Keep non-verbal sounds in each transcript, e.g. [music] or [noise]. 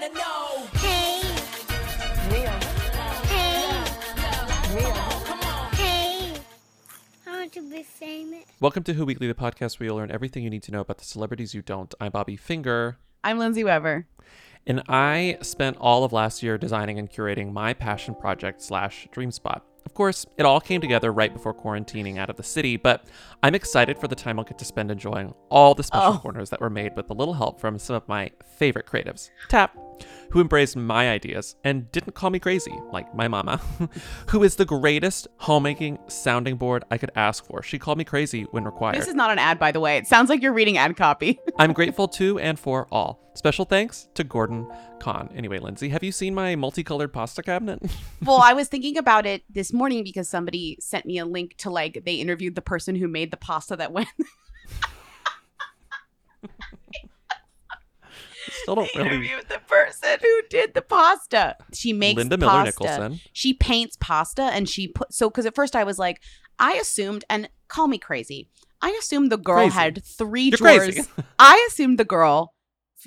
Hey. Hey. I want to be famous. Welcome to Who Weekly, the podcast where you'll learn everything you need to know about the celebrities you don't. I'm Bobby Finger. I'm Lindsey Weber. And I spent all of last year designing and curating my passion project slash dream spot. Of course, it all came together right before quarantining out of the city, but I'm excited for the time I'll get to spend enjoying all the special Oh. corners that were made with a little help from some of my favorite creatives. Tap, who embraced my ideas and didn't call me crazy, like my mama, [laughs] who is the greatest homemaking sounding board I could ask for. She called me crazy when required. This is not an ad, by the way. It sounds like you're reading ad copy. [laughs] I'm grateful to and for all. Special thanks to Gordon Kahn. Anyway, Lindsey, have you seen my multicolored pasta cabinet? [laughs] well, I was thinking about it this morning because somebody sent me a link to like they interviewed the person who made the pasta that went. Still don't really. interviewed the person who did the pasta. She makes Linda Miller pasta. Nicholson. She paints pasta and she put so because at first I was like, I assumed and call me crazy. I assumed the girl Crazy. had 3 You're drawers. crazy. [laughs] I assumed the girl,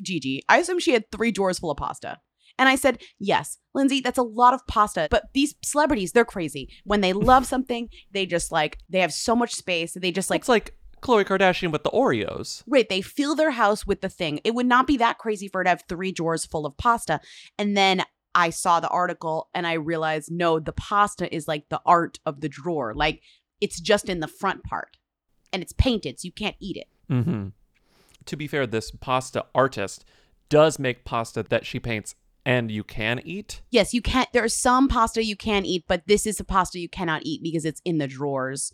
Gigi, I assumed she had three drawers full of pasta. And I said, yes, Lindsey, that's a lot of pasta. But these celebrities, they're crazy. When they love [laughs] something, they just like, they have so much space. They just like, it's like Khloe Kardashian with the Oreos. right, they fill their house with the thing. It would not be that crazy for her to have three drawers full of pasta. And then I saw the article and I realized, no, the pasta is like the art of the drawer. Like it's just in the front part and it's painted, so you can't eat it. Mm-hmm. To be fair, this pasta artist does make pasta that she paints and you can eat. Yes, you can't. There's some pasta you can eat, but this is a pasta you cannot eat because it's in the drawers.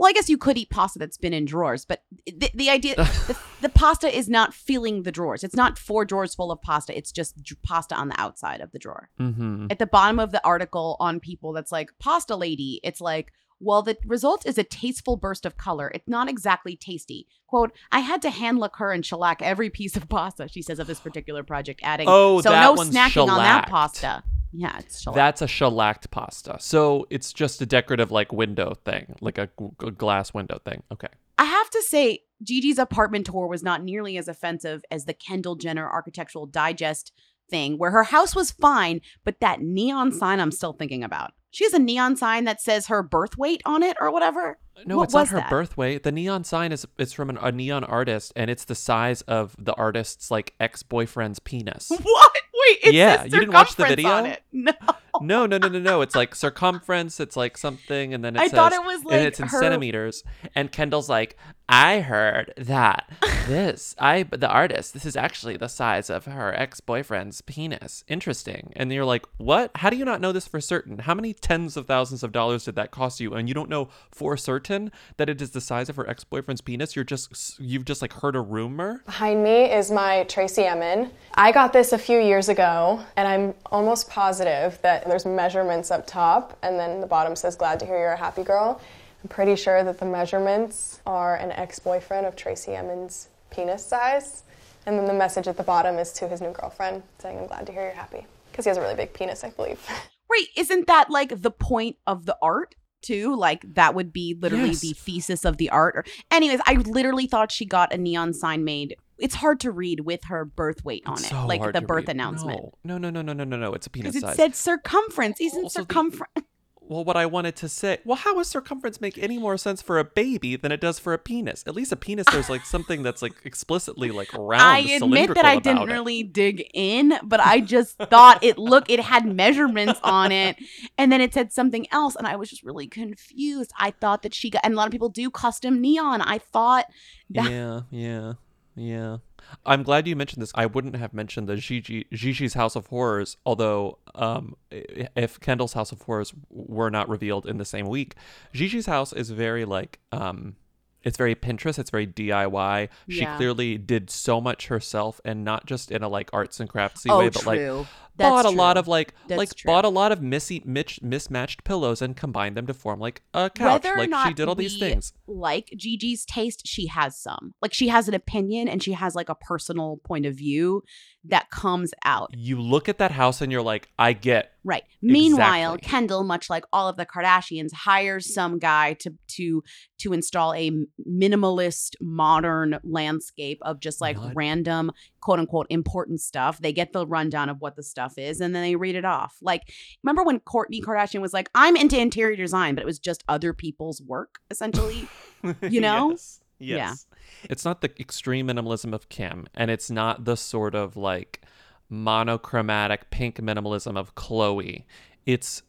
Well, I guess you could eat pasta that's been in drawers, but the, the idea, [laughs] the, the pasta is not filling the drawers. It's not four drawers full of pasta. It's just dr- pasta on the outside of the drawer. Mm-hmm. At the bottom of the article on People, that's like pasta lady. It's like, well, the result is a tasteful burst of color. It's not exactly tasty. Quote, I had to hand lacquer and shellac every piece of pasta, she says of this particular project, adding, Oh, so no snacking on that pasta. Yeah, it's shellac. That's a shellacked pasta. So it's just a decorative like window thing, like a, glass window thing. Okay. I have to say, Gigi's apartment tour was not nearly as offensive as the Kendall Jenner Architectural Digest thing, where her house was fine, but that neon mm. sign I'm still thinking about. She has a neon sign that says her birth weight on it or whatever. Uh, no, What it's not was her that? birth weight. The neon sign is it's from an, a neon artist, and it's the size of the artist's like ex boyfriend's penis. [laughs] What? Wait, it Yeah, you didn't watch the video? on it. [laughs] No. [laughs] no, no, no, no, no. It's like circumference. It's like something, and then it I says, thought it was and it's in her- centimeters. And Kendall's like, I heard that [laughs] this, I, the artist, this is actually the size of her ex boyfriend's penis. Interesting. And you're like, what? How do you not know this for certain? How many tens of thousands of dollars did that cost you? And you don't know for certain that it is the size of her ex boyfriend's penis. You're just, you've just like heard a rumor. Behind me is my Tracey Emin. I got this a few years ago, and I'm almost positive that there's measurements up top, and then the bottom says, Glad to hear you're a happy girl. I'm pretty sure that the measurements are an ex boyfriend of Tracey Emin's penis size. And then the message at the bottom is to his new girlfriend saying, I'm glad to hear you're happy. Because he has a really big penis, I believe. [laughs] Right. Isn't that like the point of the art? Too like that would be literally Yes. the thesis of the art. Or, anyways, I literally thought she got a neon sign made. It's hard to read with her birth weight on It's it, so like the birth read. announcement. No, no, no, no, no, no, no. It's a penis Because it said circumference. Isn't Also, the- circumference? [laughs] Well, what I wanted to say, well, how does circumference make any more sense for a baby than it does for a penis? At least a penis, there's like something that's like explicitly like round. I admit that I didn't it. really dig in, but I just thought it looked it had measurements on it, [laughs] and then it said something else, and I was just really confused. I thought that she got, and a lot of people do custom neon. I thought that Yeah, yeah, yeah. I'm glad you mentioned this. I wouldn't have mentioned the Gigi Gigi's House of Horrors, although um, if Kendall's House of Horrors were not revealed in the same week, Gigi's house is very like um, it's very Pinterest. It's very DIY. She clearly did so much herself, and not just in a like arts and craftsy oh, way, but like true. That's bought a lot of like That's like true. bought a lot of missy mitch, mismatched pillows and combined them to form like a couch. Whether or like not she did all these things. like Gigi's taste, she has some. Like she has an opinion and she has like a personal point of view that comes out. You look at that house and you're like, I get Right. Meanwhile, Exactly. Kendall, much like all of the Kardashians, hires some guy to to to install a minimalist modern landscape of just like Not- random quote unquote important stuff. They get the rundown of what the stuff is and then they read it off. Like remember when Kourtney Kardashian was like, "I'm into interior design," but it was just other people's work essentially. [laughs] You know? yes. Yes. It's not the extreme minimalism of Kim, and it's not the sort of like monochromatic pink minimalism of Khloe. It's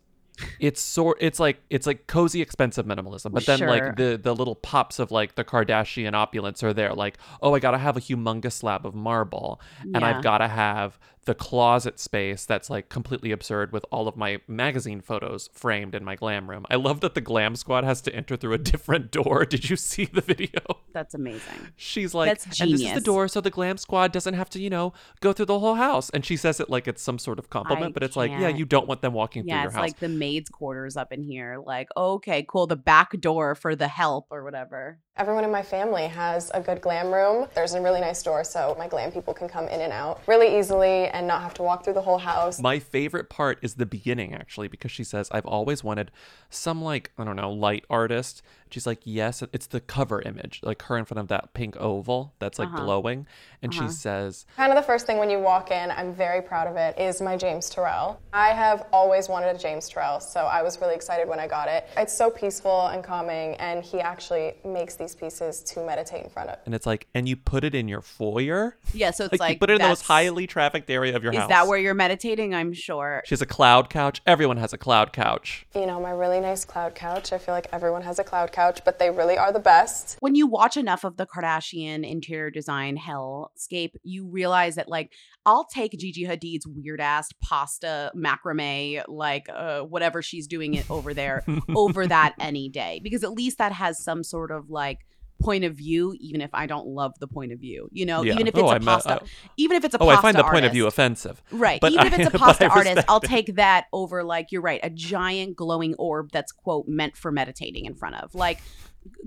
it's sort it's like it's like cozy expensive minimalism but then Sure. like the the little pops of like the kardashian opulence are there like oh i gotta have a humongous slab of marble and Yeah. i've gotta have the closet space that's like completely absurd with all of my magazine photos framed in my glam room i love that the glam squad has to enter through a different door [laughs] did you see the video That's amazing. she's like That's and this is the door so the glam squad doesn't have to you know go through the whole house and she says it like it's some sort of compliment I but it's like yeah you don't want them walking Yeah, through your house. Yeah, it's house like the maid's quarters up in here. Like, okay, cool. The back door for the help or whatever. Everyone in my family has a good glam room. There's a really nice door so my glam people can come in and out really easily and not have to walk through the whole house. My favorite part is the beginning, actually, because she says, I've always wanted some, like, I don't know, light artist. She's like, Yes, it's the cover image, like her in front of that pink oval that's like Uh-huh. glowing. And she says, Kind of the first thing when you walk in, I'm very proud of it, is my James Turrell. I have always wanted a James Turrell, so I was really excited when I got it. It's so peaceful and calming, and he actually makes these pieces to meditate in front of. and it's like, and you put it in your foyer? Yeah, so it's Like, like, you put it in the most highly trafficked area of your Is house. Is that where you're meditating? I'm sure. She has a cloud couch. Everyone has a cloud couch. You know, my really nice cloud couch. I feel like everyone has a cloud couch, but they really are the best. When you watch enough of the Kardashian interior design hellscape, you realize that like I'll take Gigi Hadid's weird ass pasta macrame, like uh, whatever she's doing it over there, over that [laughs] any day because at least that has some sort of like point of view, even if I don't love the point of view. You know, Yeah. even if oh, it's Oh, a I'm, pasta, I- even if it's a Oh, pasta I find the point of view offensive. Right. But Even if [laughs] it's a pasta artist, I'll take that over like you're right, a giant glowing orb that's quote meant for meditating in front of. Like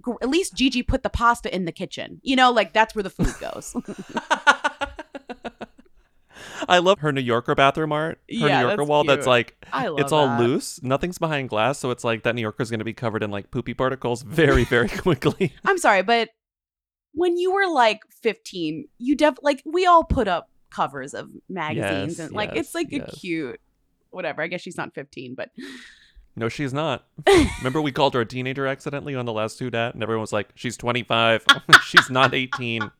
g- at least Gigi put the pasta in the kitchen. You know, like that's where the food goes. [laughs] [laughs] I love her New Yorker bathroom art. Her Yeah, New Yorker that's wall that's like it's all that. loose. Nothing's behind glass, so it's like that New Yorker is going to be covered in like poopy particles very, [laughs] very quickly. I'm sorry, but when you were like 15, you def like we all put up covers of magazines Yes, and like yes, it's like a cute whatever. I guess she's not 15, but No, she's not. [laughs] Remember we called her a teenager accidentally on the last two dat, and everyone was like, "She's 25. [laughs] she's not 18."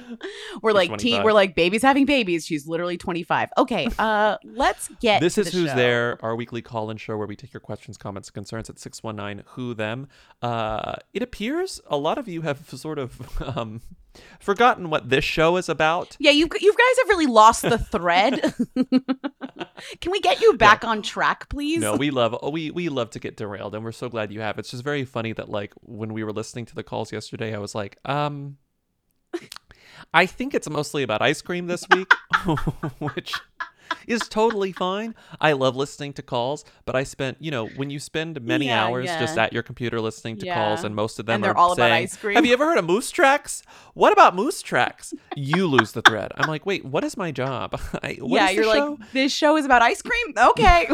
[laughs] we're like teen, we're like babies having babies. She's literally 25. Okay, uh let's get This is the who's show. there, our weekly call-in show where we take your questions, comments, concerns at 619 who them. Uh, it appears a lot of you have sort of um, forgotten what this show is about. Yeah, you you guys have really lost the thread. [laughs] Can we get you back on track, please? No, we love oh, we we love to get derailed, and we're so glad you have. It's just very funny that like when we were listening to the calls yesterday, I was like, um, I think it's mostly about ice cream this week, [laughs] which is totally fine. I love listening to calls, but I spent you know when you spend many Yeah, hours just at your computer listening to calls, and most of them And are all about ice cream. Have you ever heard of Moose Tracks? What about Moose Tracks? You lose the thread. I'm like, wait, what is my job? [laughs] I, what yeah, is you're show? like this show is about ice cream. Okay.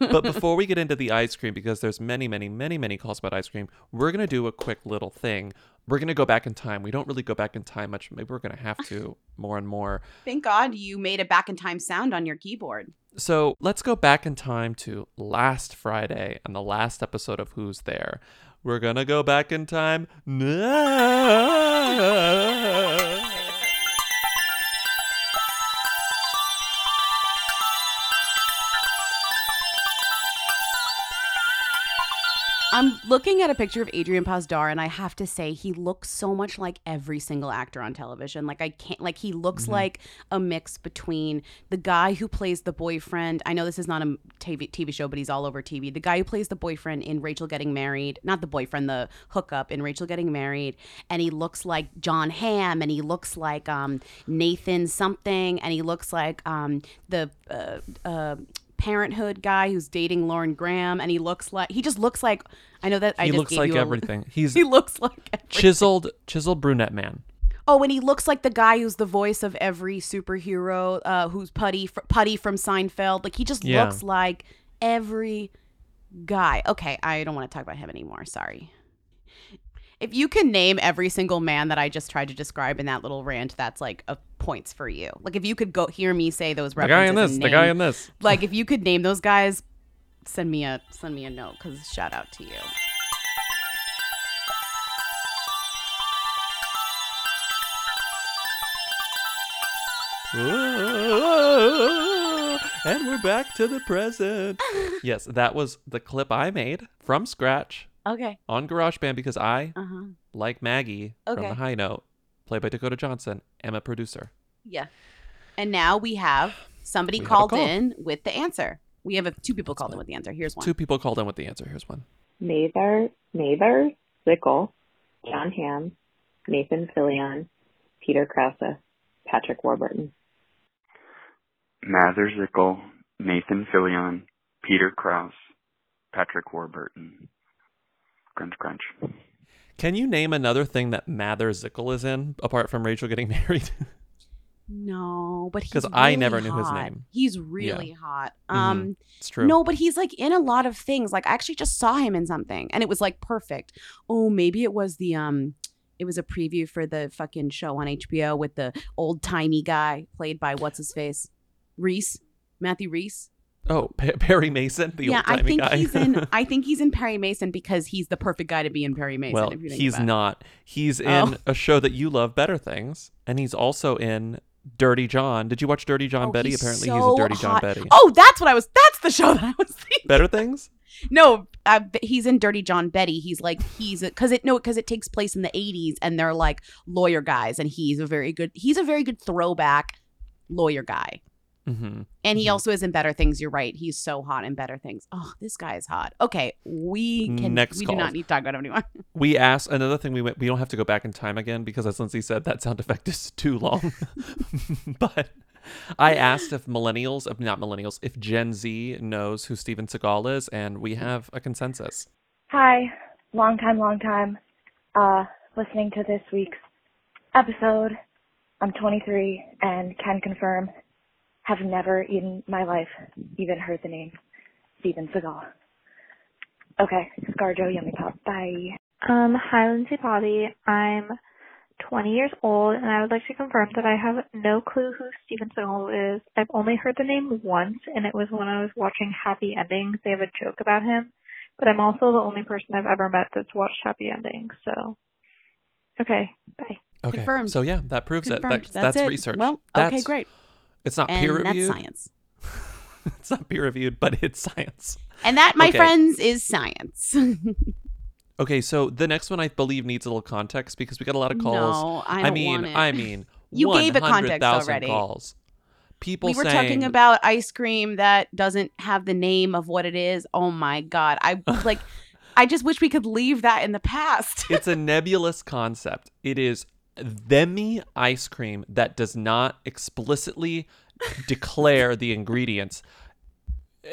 [laughs] but before we get into the ice cream, because there's many, many, many, many calls about ice cream, we're gonna do a quick little thing. We're gonna go back in time. We don't really go back in time much. Maybe we're gonna have to [laughs] more and more. Thank God you made a back in time sound on your keyboard. So let's go back in time to last Friday and the last episode of Who's There. We're gonna go back in time. [laughs] I'm looking at a picture of Adrian Pasdar, and I have to say he looks so much like every single actor on television. Like I can't, like he looks like a mix between the guy who plays the boyfriend. I know this is not a TV, TV show, but he's all over TV. The guy who plays the boyfriend in Rachel Getting Married, not the boyfriend, the hookup in Rachel Getting Married, and he looks like Jon Hamm, and he looks like um, Nathan something, and he looks like um, the. Uh, uh, Parenthood guy who's dating Lauren Graham, and he looks like he just looks like I know that I he just looks like you a- everything. [laughs] He's he looks like everything. chiseled, chiseled brunette man. Oh, and he looks like the guy who's the voice of every superhero, uh, who's Puddy, Puddy from Seinfeld. Like he just Yeah. looks like every guy. Okay, I don't want to talk about him anymore. Sorry. If you can name every single man that I just tried to describe in that little rant, that's like a points for you. Like if you could go hear me say those The guy in this, and the guy in this. like if you could name those guys, send me a send me a note because shout out to you. And we're back to the present. [laughs] yes, that was the clip I made from scratch Okay. on GarageBand because I, Uh huh. like Maggie from The High Note, played by Dakota Johnson, am a producer. Yeah. And now we have somebody We have called call. in with the answer. We have a, two people called in with the answer. Here's one. Two people called in with the answer. Here's one. Mather, Mather, Zickel, Jon Hamm, Nathan Fillion, Peter Krause, Patrick Warburton. Mather Zickel, Nathan Fillion, Peter Krause, Patrick Warburton. Crunch, crunch. Can you name another thing that Mather Zickel is in apart from Rachel getting [laughs] married? No, but he's 'Cause I really never knew his name. He's really hot. Mhm. Um, it's true. no, but he's like in a lot of things. Like I actually just saw him in something, and it was like perfect. Oh, maybe it was the um, it was a preview for the fucking show on HBO with the old timey guy played by what's his face, Rhys, Matthew Rhys. Oh, Pe- Perry Mason, the yeah, I think guy. he's in. [laughs] I think he's in Perry Mason because he's the perfect guy to be in Perry Mason. well, if you think he's not. He's in Oh. a show that you love, Better Things, and he's also in Dirty John. Did you watch Dirty John Oh, Betty? he's Apparently, he's so a Dirty John. Betty. Oh, that's what I was. That's the show [laughs] that I was thinking. Better Things? No, uh, he's in Dirty John Betty. He's like he's because it no because it takes place in the '80s and they're like lawyer guys, and he's a very good. He's a very good throwback lawyer guy, hmm and he Mhm. also is in Better Things. You're right. He's so hot in Better Things. Oh, this guy is hot. Okay, we can. Next we call. do not need to talk about him anymore. [laughs] We asked another thing. We went. We don't have to go back in time again because, as Lindsey said, that sound effect is too long. [laughs] [laughs] but I asked if millennials, if not millennials, if Gen Z knows who Steven Seagal is, and we have a consensus. Hi, long time, long time. Uh, listening to this week's episode. I'm 23 and can confirm have never in my life even heard the name Steven Seagal. Okay, Scarjo Yummy Pop. Bye. Um, hi, Lindsey Bobby. I'm 20 years old, and I would like to confirm that I have no clue who Steven Seagal is. I've only heard the name once, and it was when I was watching Happy Endings. They have a joke about him, but I'm also the only person I've ever met that's watched Happy Endings. So, okay, bye. Okay. Confirmed. So yeah, that proves Confirmed. it. That, that's it. research. Well, that's, okay, great. It's not And peer that's reviewed. science. [laughs] it's not peer reviewed, but it's science. And that, my Okay. friends, is science. [laughs] Okay, so the next one I believe needs a little context because we got a lot of calls. No, I don't mean, want it. I mean, [laughs] You gave a context already. Calls. People we were saying, talking about ice cream that doesn't have the name of what it is. Oh my god. I like I just wish we could leave that in the past. it's a nebulous concept. It is themi ice cream that does not explicitly declare the ingredients.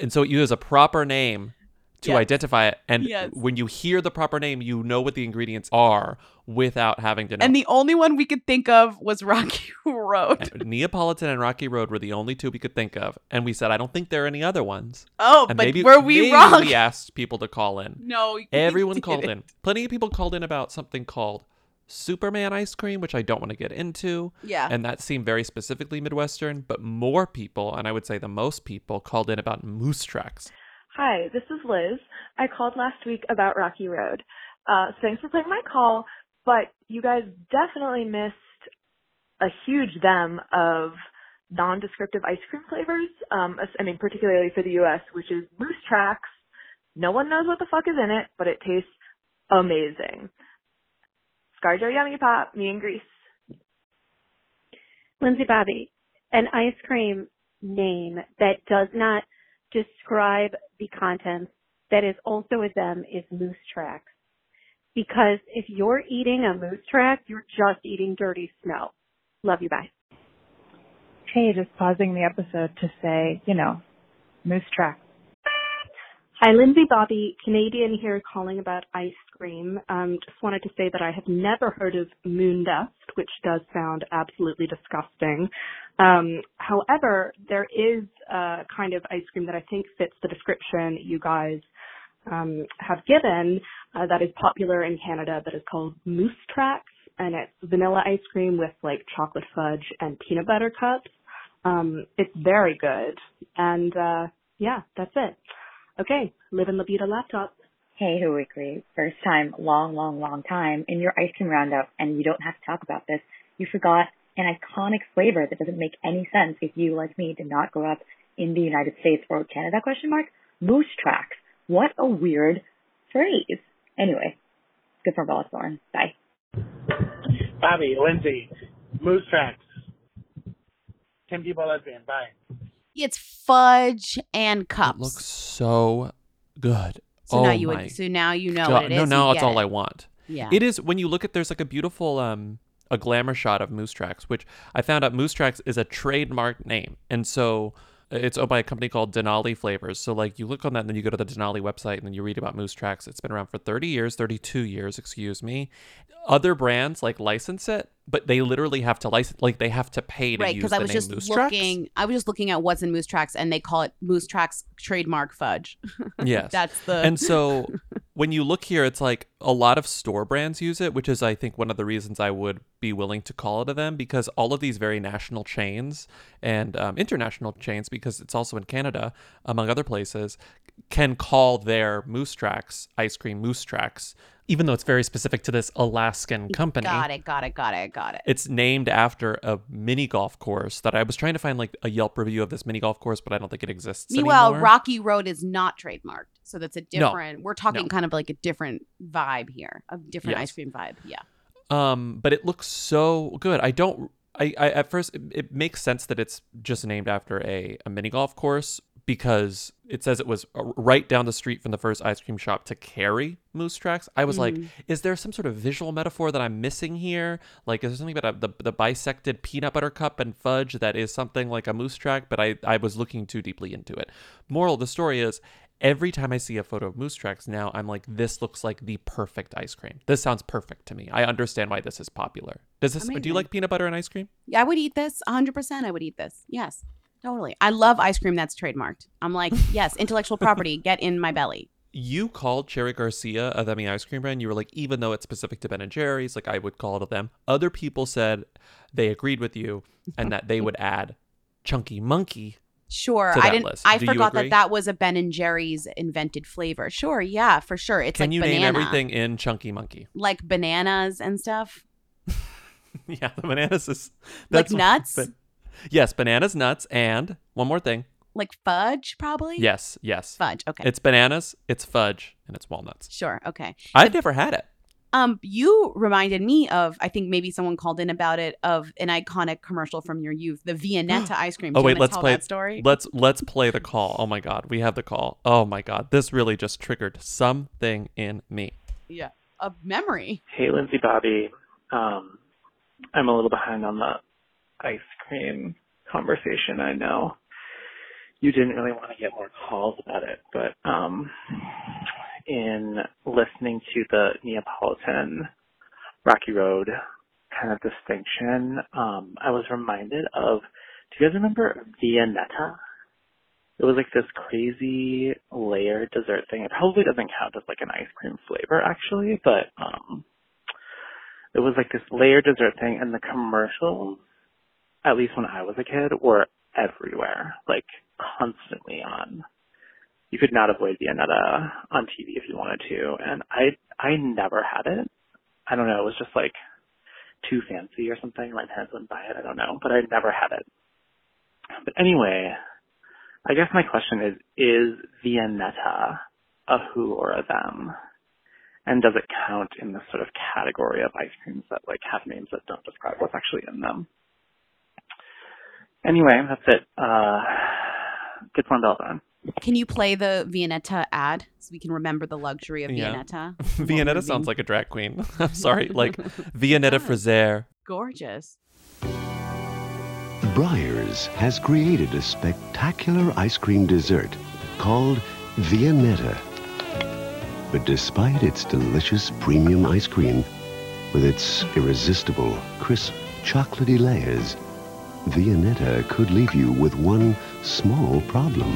And so it uses a proper name to Yes. identify it. And Yes. when you hear the proper name, you know what the ingredients are without having to know. and the only one we could think of was Rocky [laughs] Road. And Neapolitan and Rocky Road were the only two we could think of. And we said, I don't think there are any other ones. Oh, And but maybe, were we maybe wrong? We asked people to call in. No, Everyone called in. Plenty of people called in about something called Superman ice cream, which I don't want to get into. Yeah. And that seemed very specifically Midwestern, but more people, and I would say the most people, called in about moose tracks. Hi, this is Liz. I called last week about Rocky Road. Uh, thanks for playing my call, but you guys definitely missed a huge them of non-descriptive ice cream flavors. Um, I mean, particularly for the U.S., which is Moose Tracks, No one knows what the fuck is in it, but it tastes amazing. ScarJo Yummy Pop, me and Grease. Lindsey Bobby, an ice cream name that does not describe the contents that is also with them is Moose Tracks. Because if you're eating a moose track, you're just eating dirty snow. Love you, bye. Hey, just pausing the episode to say, you know, moose track. Hi, Lindsey Bobby, Canadian here calling about ice cream. Um, just wanted to say that I have never heard of moon dust, which does sound absolutely disgusting. Um, however, there is a kind of ice cream that I think fits the description you guys um, have given uh, that is popular in Canada that is called Moose Tracks, and it's vanilla ice cream with like chocolate fudge and peanut butter cups. Um, it's very good, and uh, yeah, that's it. Okay, live in La Vida laptop. Hey, Who Weekly. First time, long, long, long time in your ice cream roundup, and you don't have to talk about this. You forgot an iconic flavor that doesn't make any sense if you, like me, did not grow up in the United States or Canada, question mark? Moose tracks. What a weird phrase. Anyway, good for Bella Thorne. Bye. Bobby, Lindsey, Moose Tracks. Tim Tebow lesbian. Bye. It's fudge and cups. It looks so good. So oh now you my would, so now you know God. what it is. No, now it's all it. I want. Yeah. It is when you look at there's like a beautiful um a glamour shot of Moose Tracks, which I found out Moose Tracks is a trademark name. And so it's owned by a company called Denali Flavors. So like you look on that and then you go to the Denali website and then you read about Moose Tracks. It's been around for 30 years, 32 years, excuse me. Other brands like license it, but they literally have to license like they have to pay to Right, use the I was name just Moose Tracks. looking. I was just looking at what's in Moose Tracks, and they call it Moose Tracks trademark fudge. [laughs] Yes. that's the. And so [laughs] when you look here, it's like a lot of store brands use it, which is, I think, one of the reasons I would be willing to call it a them because all of these very national chains and um, international chains, because it's also in Canada, among other places, can call their Moose Tracks ice cream Moose Tracks, even though it's very specific to this Alaskan company. Got it. Got it. Got it. Got it. It's named after a mini golf course that I was trying to find like a Yelp review of this mini golf course, but I don't think it exists Meanwhile, anymore. Rocky Road is not trademarked, so that's a different, No. We're talking No. kind of like a different vibe here, a different Yes. ice cream vibe. Yeah. Um, but it looks so good. I don't. I, I at first it, it makes sense that it's just named after a, a mini golf course because it says it was uh, right down the street from the first ice cream shop to carry moose tracks. I was like, Mhm. is there some sort of visual metaphor that I'm missing here? Like, is there something about a, the the bisected peanut butter cup and fudge that is something like a moose track? But I I was looking too deeply into it. Moral of the story is. Every time I see a photo of moose tracks now, I'm like, this looks like the perfect ice cream. This sounds perfect to me. I understand why this is popular. Does this? Do you like peanut butter and ice cream? Yeah, I would eat this. 100%. I would eat this. Yes. Totally. I love ice cream that's trademarked. I'm like, [laughs] yes, intellectual property, get in my belly. You called Cherry Garcia a Themi ice cream brand. You were like, even though it's specific to Ben and Jerry's, like I would call it them. Other people said they agreed with you and that they would [laughs] add Chunky Monkey. Sure. I didn't list. I Do forgot that that was a Ben and Jerry's invented flavor. Sure, yeah, for sure. It's Can like you banana. name everything in Chunky Monkey? Like bananas and stuff. [laughs] yeah, the bananas is Like nuts? but- yes, bananas, nuts, and one more thing. Like fudge, probably? Yes, yes. Fudge, okay. It's bananas, it's fudge, and it's walnuts. Sure, okay. I've never had it. Um, you reminded me of I think maybe someone called in about it of an iconic commercial from your youth, the Viennetta [gasps] ice cream. Do Oh wait, let's tell play that story. Let's let's play the call. Oh my god, we have the call. Oh my god, this really just triggered something in me. yeah, a memory. Hey, Lindsey Bobby. Um, I'm a little behind on the ice cream conversation. I know you didn't really want to get more calls about it, but um, in listening to the Neapolitan Rocky Road kind of distinction, um, I was reminded of. Do you guys remember Viennetta? It was like this crazy layered dessert thing. It probably doesn't count as like an ice cream flavor actually, but um it was like this layered dessert thing and the commercials, at least when I was a kid, were everywhere. Like constantly on. You could not avoid Viennetta on TV if you wanted to. And I I never had it. I don't know, it was just like too fancy or something. My parents wouldn't buy it, I don't know. But I never had it. But anyway, I guess my question is, is Viennetta a who or a them? And does it count in this sort of category of ice creams that like have names that don't describe what's actually in them? Anyway, that's it. Uh, get one bell on. Can you play the Viennetta ad so we can remember the luxury of Yeah. Viennetta? [laughs] Viennetta sounds like a drag queen. [laughs] I'm sorry, like Viennetta [laughs] Fraser. gorgeous. Breyers has created a spectacular ice cream dessert called Viennetta. But despite its delicious premium ice cream, with its irresistible, crisp, chocolatey layers, Viennetta could leave you with one small problem.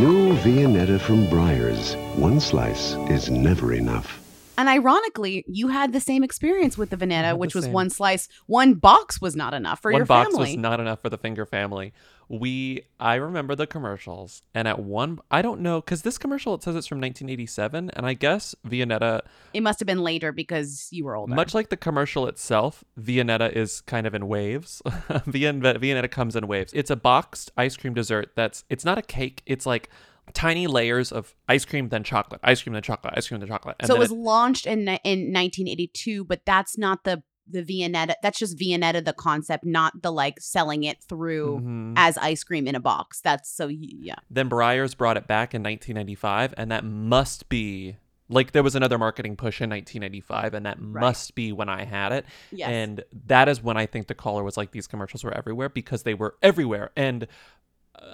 New Viennetta from Breyers. One slice is never enough. And ironically, you had the same experience with the Viennetta, which the was one slice, one box was not enough for one your box family. was not enough for the Finger family. We, I remember the commercials, and at one, I don't know, because this commercial it says it's from 1987, and I guess Viennetta, it must have been later because you were older. much like the commercial itself, Viennetta is kind of in waves. [laughs] Viennetta comes in waves. It's a boxed ice cream dessert that's, it's not a cake. It's like tiny layers of ice cream then chocolate, ice cream then chocolate, ice cream then chocolate. And so it then was launched in in 1982, but that's not the the Viennetta. That's just Viennetta, the concept, not the like selling it through Mhm. as ice cream in a box. That's so yeah. Then Breyers brought it back in 1995, and that must be like there was another marketing push in 1995, and that must be when I had it. Yes. And that is when I think the caller was like, these commercials were everywhere because they were everywhere. And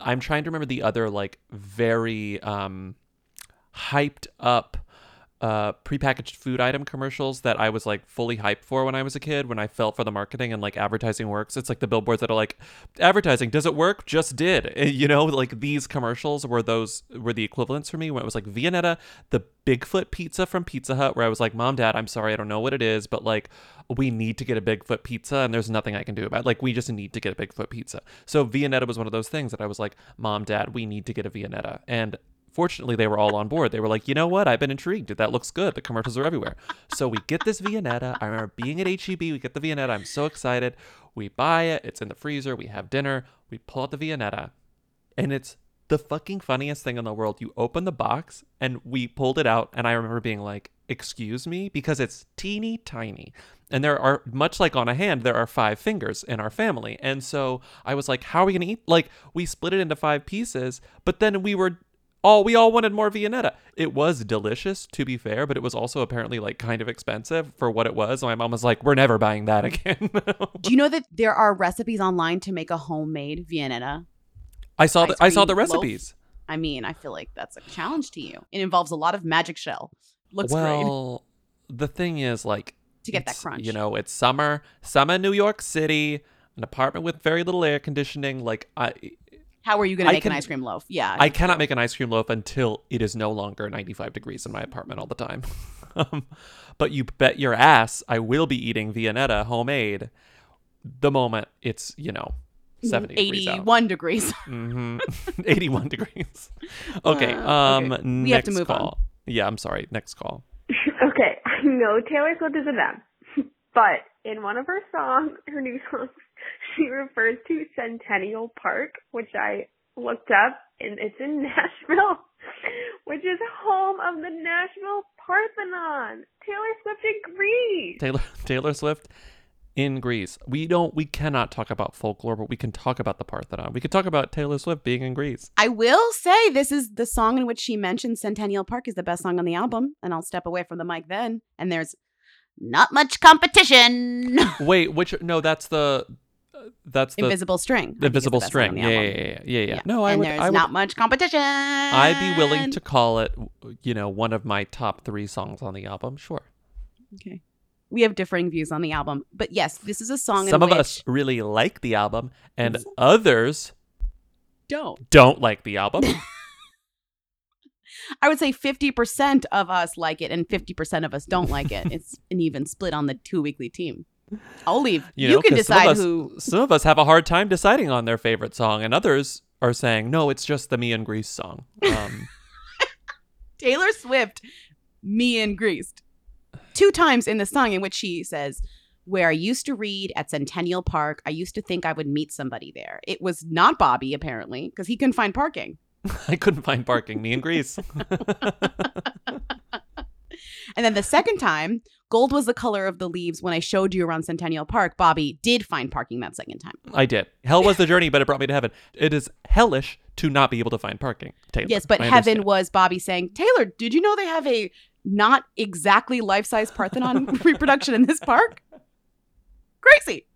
I'm trying to remember the other like very um, hyped up uh, prepackaged food item commercials that I was like fully hyped for when I was a kid. When I fell for the marketing and like advertising works, it's like the billboards that are like, advertising does it work? Just did. [laughs] You know, like these commercials were those were the equivalents for me when it was like Viennetta, the Bigfoot pizza from Pizza Hut, where I was like, Mom, Dad, I'm sorry, I don't know what it is, but like we need to get a Bigfoot pizza, and there's nothing I can do about it. Like we just need to get a Bigfoot pizza. So Viennetta was one of those things that I was like, Mom, Dad, we need to get a Viennetta, and fortunately they were all on board. They were like you know what? I've been intrigued. That looks good. The commercials are everywhere. So we get this viennetta. I remember being at H-E-B we get the viennetta. I'm so excited. We buy it. It's in the freezer. We have dinner. We pull out the viennetta. And it's the fucking funniest thing in the world. You open the box and we pulled it out and i remember being like excuse me? Because it's teeny tiny. And there are much like on a hand there are five fingers in our family. And so i was like how are we going to eat? Like we split it into five pieces but then we were all we all wanted more Viennetta. It was delicious, to be fair, but it was also apparently like kind of expensive for what it was. My mom was like, "We're never buying that again." [laughs] Do you know that there are recipes online to make a homemade Viennetta? I saw the I saw the cream loaf? recipes. I mean, I feel like that's a challenge to you. It involves a lot of magic shell. Looks great. well, the thing is, like, To get that crunch. You know, it's summer, summer New York City, an apartment with very little air conditioning. Like, I How are you going to make can- an ice cream loaf? Yeah. I cannot make an ice cream loaf until it is no longer 95 degrees in my apartment all the time. [laughs] um, but you bet your ass I will be eating Viennetta homemade the moment it's, you know, 70 degrees 81 degrees. [laughs] hmm [laughs] 81 degrees. Okay. Uh, Um, okay. next We have to move on. call. Yeah, I'm sorry. Next call. okay, I know Taylor Swift is a them, but in one of her songs, her new songs, she refers to Centennial Park, which I looked up, and it's in [laughs] Nashville, which is home of the Nashville Parthenon. Taylor Swift agrees. Taylor Taylor Swift in Greece. We don't we cannot talk about folklore, but we can talk about the Parthenon. We could talk about Taylor Swift being in Greece. I will say this is the song in which she mentioned Centennial Park is the best song on the album, and I'll step away from the mic then. And there's not much competition. [laughs] Wait, which no, that's the that's the Invisible String. The the invisible best string. Yeah, yeah, yeah, yeah. No, I and would there's I would not much competition. I'd be willing to call it, you know, one of my top 3 songs on the album. Sure. Okay. We have differing views on the album, but yes, this is a song. Some of us really like the album and others don't. don't like the album. [laughs] [laughs] I would say 50% of us like it and 50% of us don't like it. [laughs] It's an even split on the two weekly team. I'll leave. You, You, know, can 'cause some decide us- who. Some of us have a hard time deciding on their favorite song, and others are saying, "No, it's just the Me and Grease song." Um, [laughs] Taylor Swift, me and Greased. Two times in the song in which she says, where I used to read at Centennial Park. I used to think I would meet somebody there. It was not Bobby, apparently, because he couldn't find parking. [laughs] I couldn't find parking. Me and Greece. [laughs] And then the second time, gold was the color of the leaves when I showed you around Centennial Park. Bobby did find parking that second time. I did. Hell was the journey, but it brought me to heaven. It is hellish to not be able to find parking. Taylor. Yes, but I heaven understand. was Bobby saying, Taylor, did you know they have a not exactly life size Parthenon [laughs] reproduction in this park? Crazy.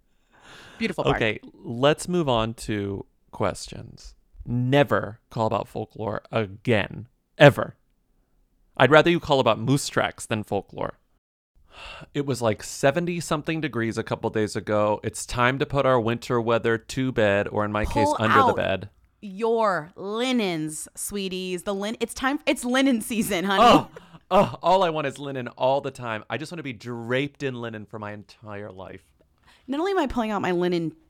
Beautiful park. Okay, let's move on to questions. Never call about folklore again. Ever. I'd rather you call about moose tracks than folklore. It was like 70 something degrees a couple days ago. It's time to put our winter weather to bed, or in my case, Pull under the bed. Your linens, sweeties. The lin it's time it's linen season, honey. Oh, oh, all I want is linen all the time. I just want to be draped in linen for my entire life. Not only am I pulling out my linen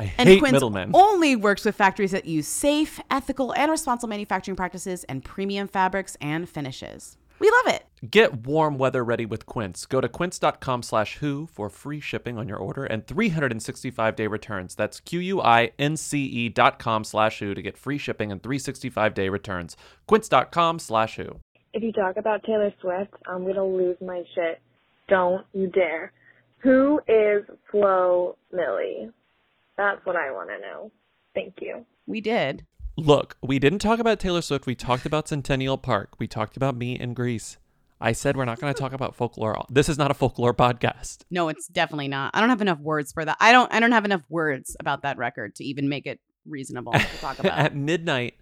I And hate Quince middlemen. only works with factories that use safe, ethical, and responsible manufacturing practices and premium fabrics and finishes. We love it. Get warm weather ready with Quince. Go to quince.com slash who for free shipping on your order and 365 day returns. That's Q-U-I-N-C-E E dot com slash who to get free shipping and 365 day returns. Quince.com slash who. If you talk about Taylor Swift, I'm gonna lose my shit. Don't you dare. Who is Flo Milli? That's what I want to know. Thank you. We did. Look, we didn't talk about Taylor Swift. We talked about Centennial Park. We talked about me and Greece. I said we're not going to talk about folklore. This is not a folklore podcast. No, it's definitely not. I don't have enough words for that. I don't. I don't have enough words about that record to even make it reasonable to talk [laughs] about. at midnight,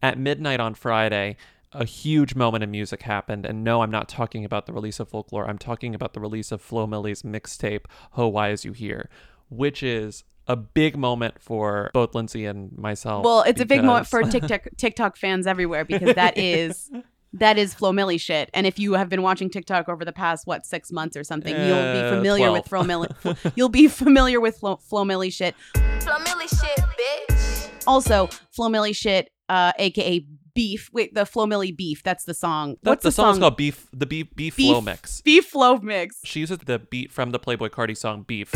at midnight on Friday, a huge moment in music happened. And no, I'm not talking about the release of folklore. I'm talking about the release of Flo Milli's mixtape, "Ho Why Is You Here," which is a big moment for both Lindsay and myself. well, it's a big moment for TikTok [laughs] TikTok fans everywhere because that is that is Flo Milli shit. And if you have been watching TikTok over the past what six months or something, you'll be Uh, familiar with 12. Flo Milli. you'll be familiar with Flo, Flo Milli shit. Flo Milli shit, bitch. Also, Flo Milli shit, uh, aka Beef. Wait, the Flo Milli Beef. That's the song. That- What's the, the, song's song? called Beef. The Beef Beef, Beef Flow Mix. Beef Flow Mix. She uses the beat from the Playboi Carti song Beef.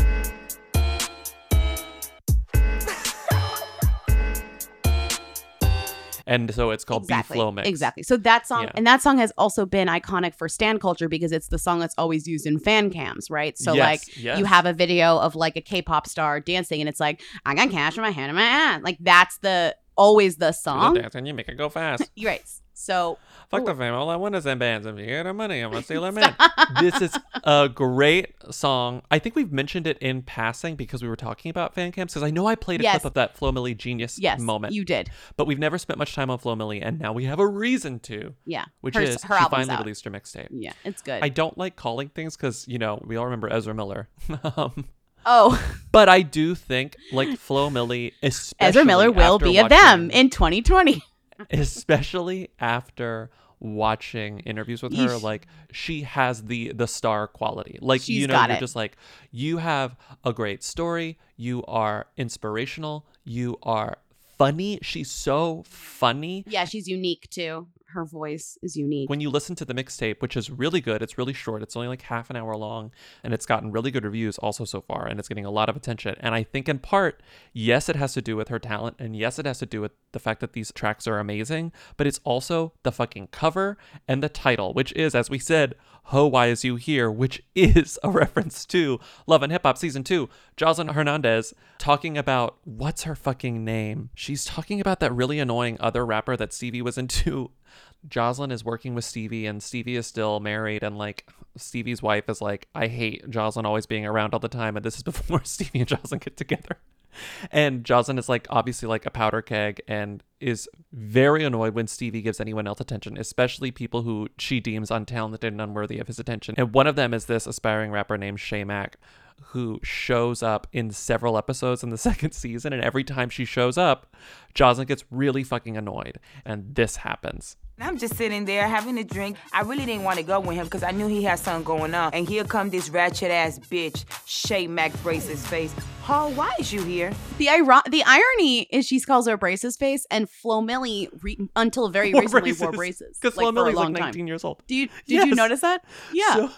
And so it's called Beef Flow Mix. Exactly. So that song Yeah. and that song has also been iconic for stan culture because it's the song that's always used in fan cams, right? So Yes, like yes. you have a video of like a K-pop star dancing and it's like I got cash in my hand in my hand. Like that's the always the song. dance and you make it go fast. [laughs] Right. So Fuck the fame. All I want is them bands. If you get the money, I'm gonna steal them in. [laughs] this is a great song. I think we've mentioned it in passing because we were talking about fan cams. Because I know I played a Yes. clip of that Flo Milli genius Yes, moment. you did. But we've never spent much time on Flo Milli, and now we have a reason to. Yeah. Which Her- is her she finally out. released her mixtape. Yeah, it's good. I don't like calling things because you know we all remember Ezra Miller. [laughs] um, Oh. but I do think like Flo Milli, especially Ezra Miller will be a them in 2020. Especially after watching interviews with her like she has the the star quality. Like She's you know you're it. just like you have a great story. You are inspirational. You are funny. She's so funny. Yeah, she's unique too. Her voice is unique. when you listen to the mixtape, which is really good, it's really short. It's only like half an hour long, and it's gotten really good reviews also so far, and it's getting a lot of attention. And I think in part, yes, it has to do with her talent, and yes, it has to do with the fact that these tracks are amazing, but it's also the fucking cover and the title, which is, as we said, Ho, Why Is You Here, which is a [laughs] reference to Love and Hip Hop Season 2. Joseline Hernandez talking about what's her fucking name? She's talking about that really annoying other rapper that Stevie was into. Joseline is working with Stevie and Stevie is still married and like Stevie's wife is like, I hate Joseline always being around all the time and this is [laughs] before [laughs] Stevie and Joseline get together. And Joseline is like obviously like a powder keg and is very annoyed when Stevie gives anyone else attention, especially people who she deems untalented and unworthy of his attention. And one of them is this aspiring rapper named Shay Mack, who shows up in several episodes in the [laughs] second season. And every time she shows up, Joseline gets really fucking annoyed. And this happens. I'm just sitting there having a drink. I really didn't want to go with him because I knew he had something going on. And here come this ratchet ass bitch, Shay Mac braces face. Hall, why is you here? The iron- the irony is she calls her braces face, and Flo Milli re- until very Wore recently wore braces. because like, Flo for Millie's, like, long time. 19 years old. Do you did you notice that? Yeah. So-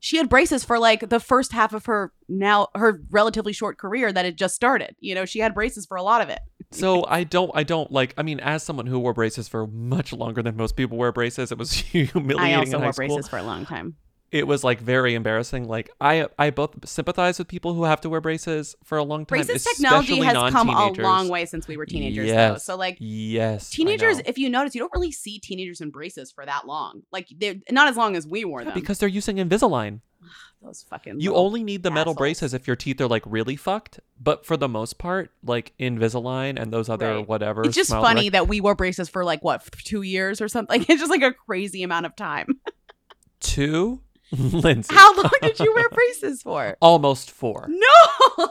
she had braces for like the first half of her now her relatively short career that had just started. You know, she had braces for a lot of it. So [laughs] I don't, I don't like. I mean, as someone who wore braces for much longer than most people wear braces, it was [laughs] humiliating. I also in high wore school. braces for a long time. It was like very embarrassing. Like I, I both sympathize with people who have to wear braces for a long time. Braces technology has come a long way since we were teenagers, though. So like yes, teenagers, if you notice, you don't really see teenagers in braces for that long. Like they're not as long as we wore them. because they're using Invisalign. [sighs] those fucking You only need the metal assholes. braces if your teeth are like really fucked. But for the most part, like Invisalign and those other Right. whatever. It's just funny Direct- that we wore braces for like what two years or something. [laughs] It's just like a crazy amount of time. [laughs] two, [laughs] Lindsey. How long did you wear braces for? [laughs] Almost four. No.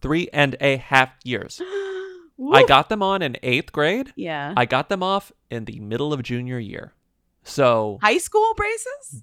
Three and a half years. I got them on in eighth grade. Yeah. I got them off in the middle of junior year. So High school braces?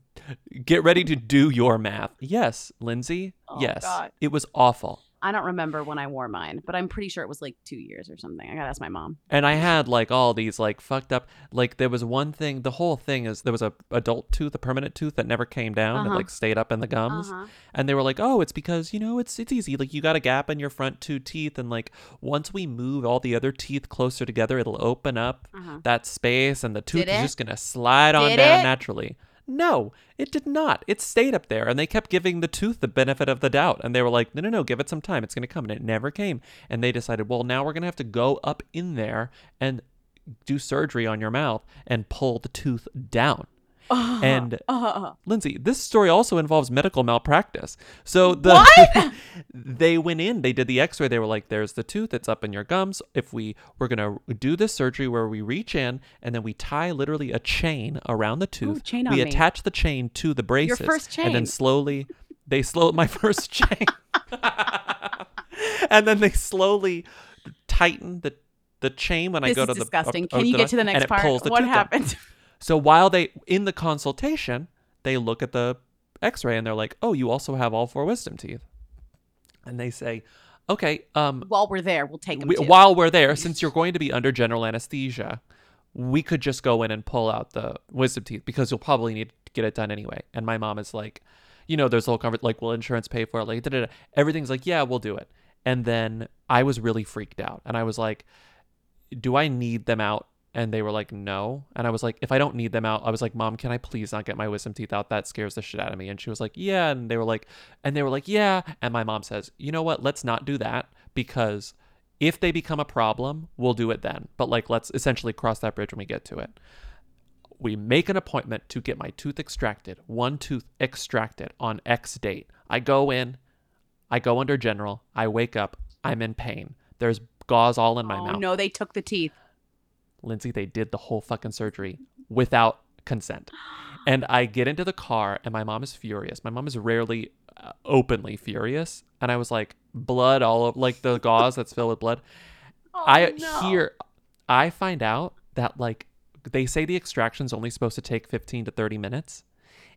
get ready to do your math. Yes, Lindsey. Oh, yes. God. It was awful. I don't remember when I wore mine, but I'm pretty sure it was like two years or something. I gotta ask my mom. And I had like all these like fucked up like there was one thing the whole thing is there was a adult tooth, a permanent tooth that never came down, Uh-huh. that like stayed up in the gums. Uh-huh. And they were like, "Oh, it's because, you know, it's it's easy. Like you got a gap in your front two teeth and like once we move all the other teeth closer together, it'll open up Uh-huh. that space and the tooth Did is it? just to slide on down it? naturally." No, it did not. It stayed up there and they kept giving the tooth the benefit of the doubt. And they were like, no, no, no, give it some time. It's going to come. And it never came. And they decided, well, now we're going to have to go up in there and do surgery on your mouth and pull the tooth down. And Uh, Lindsey, this story also involves medical malpractice. So the What? [laughs] they went in, they did the x-ray, they were like, there's the tooth, it's up in your gums. If we we're gonna do this surgery where we reach in and then we tie literally a chain around the tooth. chain on we me. attach the chain to the braces. your first chain. And then slowly they slow my [laughs] first chain. [laughs] and then they slowly tighten the the chain when I go to the disgusting. Can you get to the next part? What happened? So while they in the consultation, they look at the x-ray and they're like, "Oh, you also have all four wisdom teeth." And they say, "Okay, um While we're there, we'll take them. we, while we're there, since you're going to be under general anesthesia, we could just go in and pull out the wisdom teeth because you'll probably need to get it done anyway." And my mom is like, you know, there's a whole conversation like, "Will insurance pay for it?" Like, da-da-da. everything's like, "Yeah, we'll do it." And then I was really freaked out, and I was like, "Do I need them out?" And they were like, no. And I was like, if I don't need them out, I was like, mom, can I please not get my wisdom teeth out? That scares the shit out of me. And she was like, yeah. And they were like, and they were like, yeah. And my mom says, you know what? Let's not do that because if they become a problem, we'll do it then. But like, let's essentially cross that bridge when we get to it. We make an appointment to get my tooth extracted, one tooth extracted on X date. I go in, I go under general, I wake up, I'm in pain. There's gauze all in my oh mouth. no, they took the teeth. Lindsey, they did the whole fucking surgery without consent. And I get into the car, and my mom is furious. My mom is rarely uh, openly furious. And I was like, blood all over, like the gauze that's filled with blood. I hear, I find out that, like, they say the extraction's only supposed to take 15 to 30 minutes.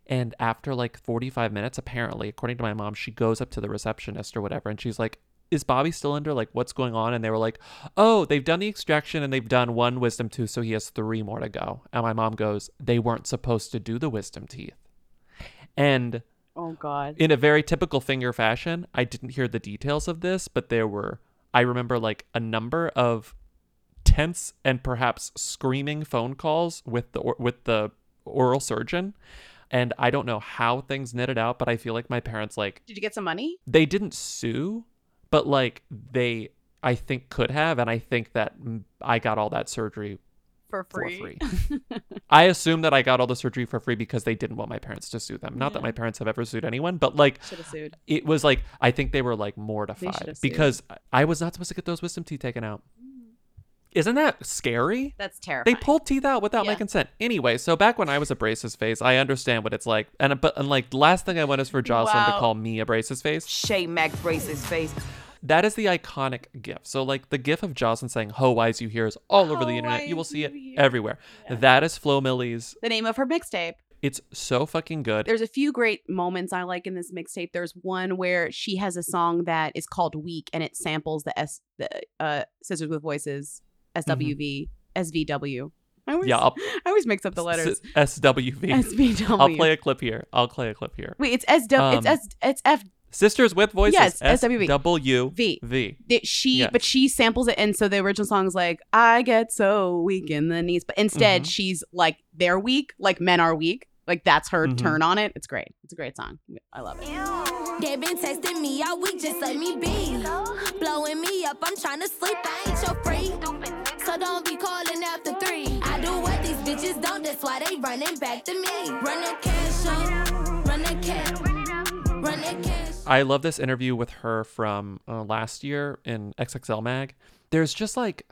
And after like 45 minutes, apparently, according to my mom, she goes up to the receptionist or whatever, and she's like, is Bobby still under? Like, what's going on? And they were like, oh, they've done the extraction and they've done one wisdom tooth, so he has three more to go. And my mom goes, they weren't supposed to do the wisdom teeth. And Oh god. in a very typical finger fashion, I didn't hear the details of this, but there were, I remember like a number of tense and perhaps screaming phone calls with the with the oral surgeon. And I don't know how things netted out, but I feel like my parents like Did you get some money? they didn't sue, but like they I think could have, and I think that mm, I got all that surgery for for free. free. [laughs] I assume that I got all the surgery for free because they didn't want my parents to sue them. Not that my parents have ever sued anyone, but like sued. it was like I think they were like mortified because I was not supposed to get those wisdom teeth taken out. Isn't that scary? That's terrifying. They pulled teeth out without my consent. Anyway, so back when I was a braces face, I understand what it's like. And but and like last thing I want is for Joseline Wow. to call me a braces face. Shay Mac braces face. That is the iconic gif. So like the gif of Joseline saying "Ho, why is you here" is all over the internet. You will see it everywhere. That is Flo Milli's. The name of her mixtape. It's so fucking good. There's a few great moments I like in this mixtape. There's one where she has a song that is called "Weak" and it samples the S the uh Sisters with Voices SWV SVW. I always, Mm-hmm. Yeah, I'll- [laughs] I always mix up the letters. S- SWV. SVW. I'll play a clip here. I'll play a clip here. Wait, it's SW. it's Um, S. It's F. Sisters with voices. Yes, SWV. W V. V. she Yes. but she samples it and so the original song is like i get so weak in the knees but instead Mhm. she's like they're weak like men are weak like that's her Mhm. turn on it it's great it's a great song i love it They been texting me all week, just let me be. Blowing me up, I'm trying to sleep, I ain't your freak. So don't be calling after three. I do what these bitches don't, that's why they running back to me. Run that cash up, run that cash, run cash. I love this interview with her from uh, last year in XXL Mag. There's just like,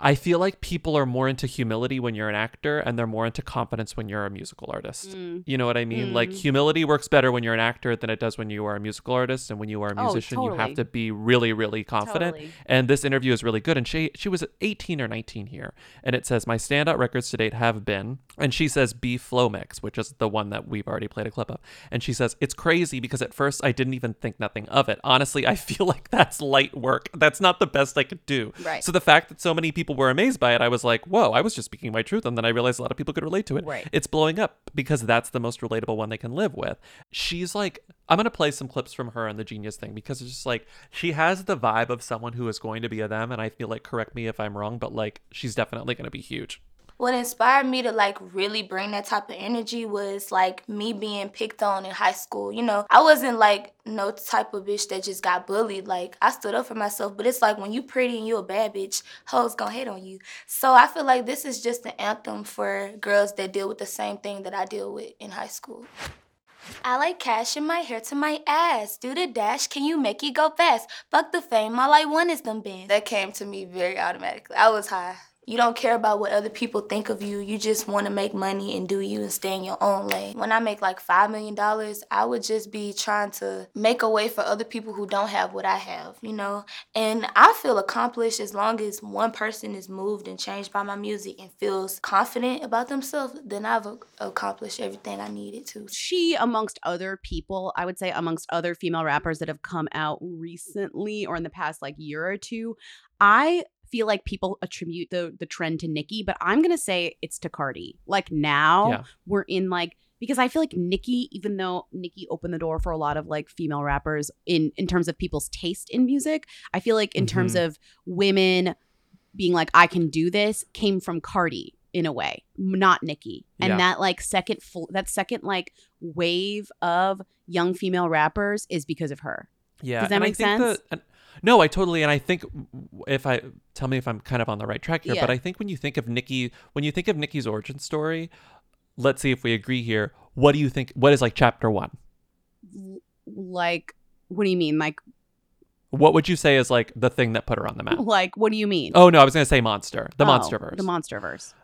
I feel like people are more into humility when you're an actor and they're more into confidence when you're a musical artist. Mm. You know what I mean? Like, Mm. humility works better when you're an actor than it does when you are a musical artist. And when you are a Oh, musician, you have to be really, really confident. Totally. And this interview is really good. And she she was 18 or 19 here, and it says my standout records to date have been, and she says Beef FloMix, which is the one that we've already played a clip of, and she says it's crazy because at first I didn't even think nothing of it. Honestly, I feel [laughs] like that's light work. That's not the best I could do. Right. So the fact that so many people were amazed by it, I was like, whoa, I was just speaking my truth, and then I realized a lot of people could relate to it. Right. It's blowing up because that's the most relatable one they can live with. She's like, I'm gonna play some clips from her and the genius thing because it's just like she has the vibe of someone who is going to be a them, and I feel like correct me if I'm wrong, but like she's definitely gonna be huge. What inspired me to like really bring that type of energy was like me being picked on in high school. You know, I wasn't like no type of bitch that just got bullied. Like I stood up for myself, but it's like when you pretty and you a bad bitch, hoes gonna hate on you. So I feel like this is just an anthem for girls that deal with the same thing that I deal with in high school. I like cash in my hair to my ass. Do the dash, can you make it go fast? Fuck the fame, all I want is them bands. That came to me very automatically. I was high. You don't care about what other people think of you. You just want to make money and do you and stay in your own lane. When I make like $5 million, I would just be trying to make a way for other people who don't have what I have, you know? And I feel accomplished as long as one person is moved and changed by my music and feels confident about themselves, then I've accomplished everything I needed to. she amongst other people i would say amongst other female rappers that have come out recently or in the past like year or two i feel like people attribute the the trend to Nicki, but I'm gonna say it's to Cardi. Like now Yeah. we're in like because I feel like Nicki, even though Nicki opened the door for a lot of like female rappers in in terms of people's taste in music, I feel like in terms Mhm. of women being like I can do this came from Cardi in a way, not Nicki. And Yeah. that like second full that second like wave of young female rappers is because of her. Yeah, Does that and make I sense? The, and- no, I totally, and I think if I tell me if I'm kind of on the right track here, but I think when you think of Nicki, when you think of Nicki's origin story, let's see if we agree here. What do you think? What is like chapter one? Like what do you mean? Like What would you say is like the thing that put her on the map? like what do you mean? Oh no, I was gonna say monster, the Oh, monster verse. The monsterverse.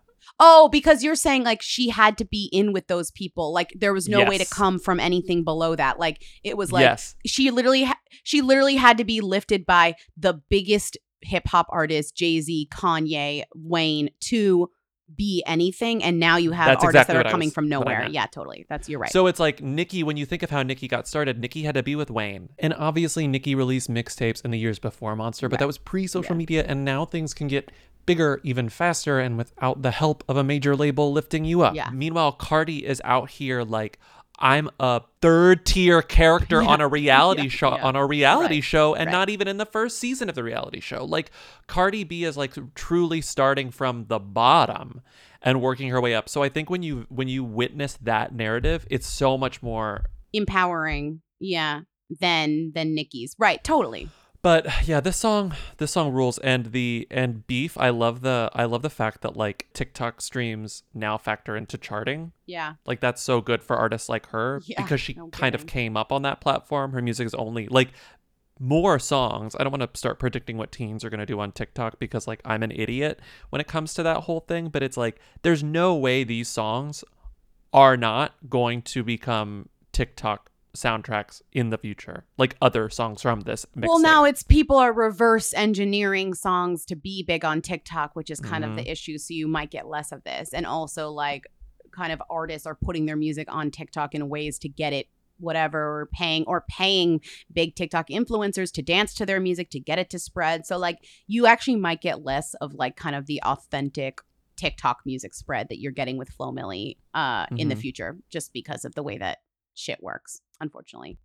Oh, because you're saying like she had to be in with those people. Like there was no way to come from anything below that. Like it was like Yes. she literally ha- she literally had to be lifted by the biggest hip hop artists, Jay-Z, Kanye, Wayne to be anything and now you have That's artists exactly that are coming was- from nowhere. Yeah, totally. That's you're right. So it's like Nicki when you think of how Nicki got started, Nicki had to be with Wayne. And obviously, Nicki released mixtapes in the years before Monster, but that was pre social media. And now things can get bigger even faster and without the help of a major label lifting you up. Yeah. Meanwhile, Cardi is out here like, I'm a third tier character on a reality Yeah, show yeah. on a reality Right, show and right. not even in the first season of the reality show. Like Cardi B is like truly starting from the bottom and working her way up. So I think when you when you witness that narrative, it's so much more empowering. Yeah. Than than Nicki's. Right, totally. But yeah, this song this song rules and the and beef, I love the I love the fact that like TikTok streams now factor into charting. Yeah. Like that's so good for artists like her [laughs] Yeah, because she no kind of came up on that platform. Her music is only like more songs. I don't want to start predicting what teens are going to do on TikTok because like I'm an idiot when it comes to that whole thing, but it's like there's no way these songs are not going to become TikTok soundtracks in the future, like other songs from this mixtape. Well, now it's people are reverse engineering songs to be big on TikTok, which is kind Mhm. of the issue. So you might get less of this. And also, like, kind of artists are putting their music on TikTok in ways to get it whatever or paying or paying big TikTok influencers to dance to their music to get it to spread. So like you actually might get less of like kind of the authentic TikTok music spread that you're getting with Flo Milli uh in the Mhm. future just because of the way that shit works, unfortunately.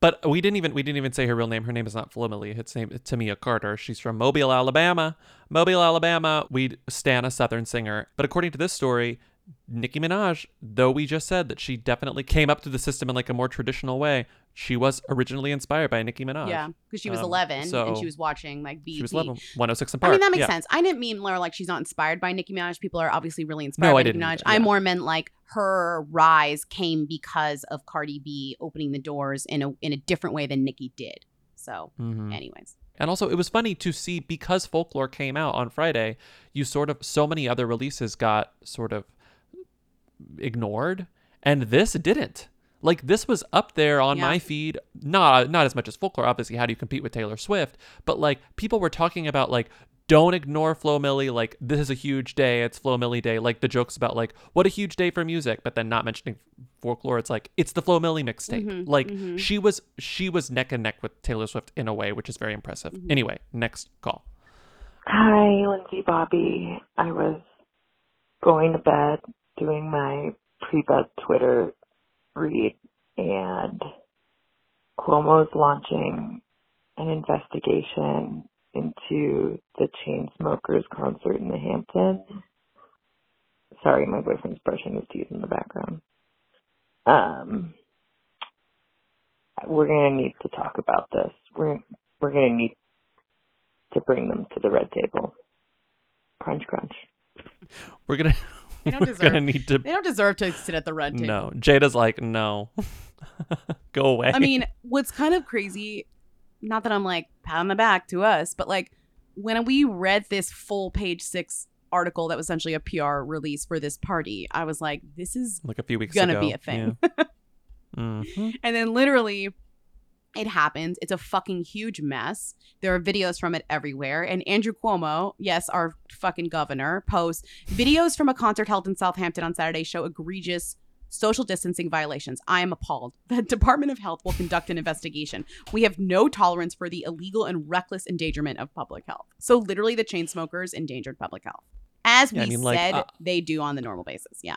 But we didn't even we didn't even say her real name. Her name is not Flo Milli. It's name it's Tamia Carter. She's from Mobile, Alabama. Mobile, Alabama. We stan a Southern singer. But according to this story, Nicki Minaj, though we just said that she definitely came up through the system in like a more traditional way, she was originally inspired by Nicki Minaj. Yeah, because she was Um, 11 and she was watching like BET. She was 11, 106 in I mean, that makes yeah. sense. I didn't mean Laura like she's not inspired by Nicki Minaj. People are obviously really inspired No, by I Nicki Minaj. either, I yeah. more meant like her rise came because of Cardi B opening the doors in a in a different way than Nicki did. So, Mhm. anyways. And also, it was funny to see because Folklore came out on Friday, you sort of, so many other releases got sort of ignored, and this didn't. Like this was up there on Yeah. my feed, not not as much as Folklore. Obviously, how do you compete with Taylor Swift? But like people were talking about like, don't ignore Flo Milli. Like this is a huge day. It's Flo Milli Day. Like the jokes about like what a huge day for music, but then not mentioning Folklore. It's like it's the Flo Milli mixtape. Mhm, like mhm. she was she was neck and neck with Taylor Swift in a way, which is very impressive. Mhm. Anyway, next call. Hi, Lindsey Bobby. I was going to bed doing my pre-bed Twitter read and Cuomo's launching an investigation into the Chainsmokers concert in the Hamptons. Sorry, my boyfriend's brushing his teeth in the background. Um, we're gonna need to talk about this. We're we're gonna need to bring them to the red table. Crunch, crunch. We're gonna They don't [laughs] deserve gonna need to They don't deserve to sit at the red table. No, Jada's like no, [laughs] go away. I mean, what's kind of crazy, not that I'm like pat on the back to us, but like when we read this full page six article that was essentially a PR release for this party, I was like, this is like a few weeks gonna ago. be a thing. Yeah. [laughs] Mhm. And then literally it happens. It's a fucking huge mess. There are videos from it everywhere. And Andrew Cuomo, yes, our fucking governor, posts videos from a concert held in Southampton on Saturday show egregious social distancing violations. I am appalled. [laughs] The Department of Health will conduct an investigation. We have no tolerance for the illegal and reckless endangerment of public health. So literally the Chainsmokers endangered public health. As we Yeah, I mean, like, said, uh, they do on the normal basis. Yeah.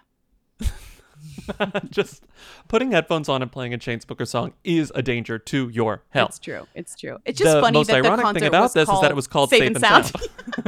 [laughs] Just putting headphones on and playing a Chainsmoker song is a danger to your health. It's true. It's true. It's just the funny most that the ironic concert thing about this is that it was called Safe and Sound. Sound. [laughs]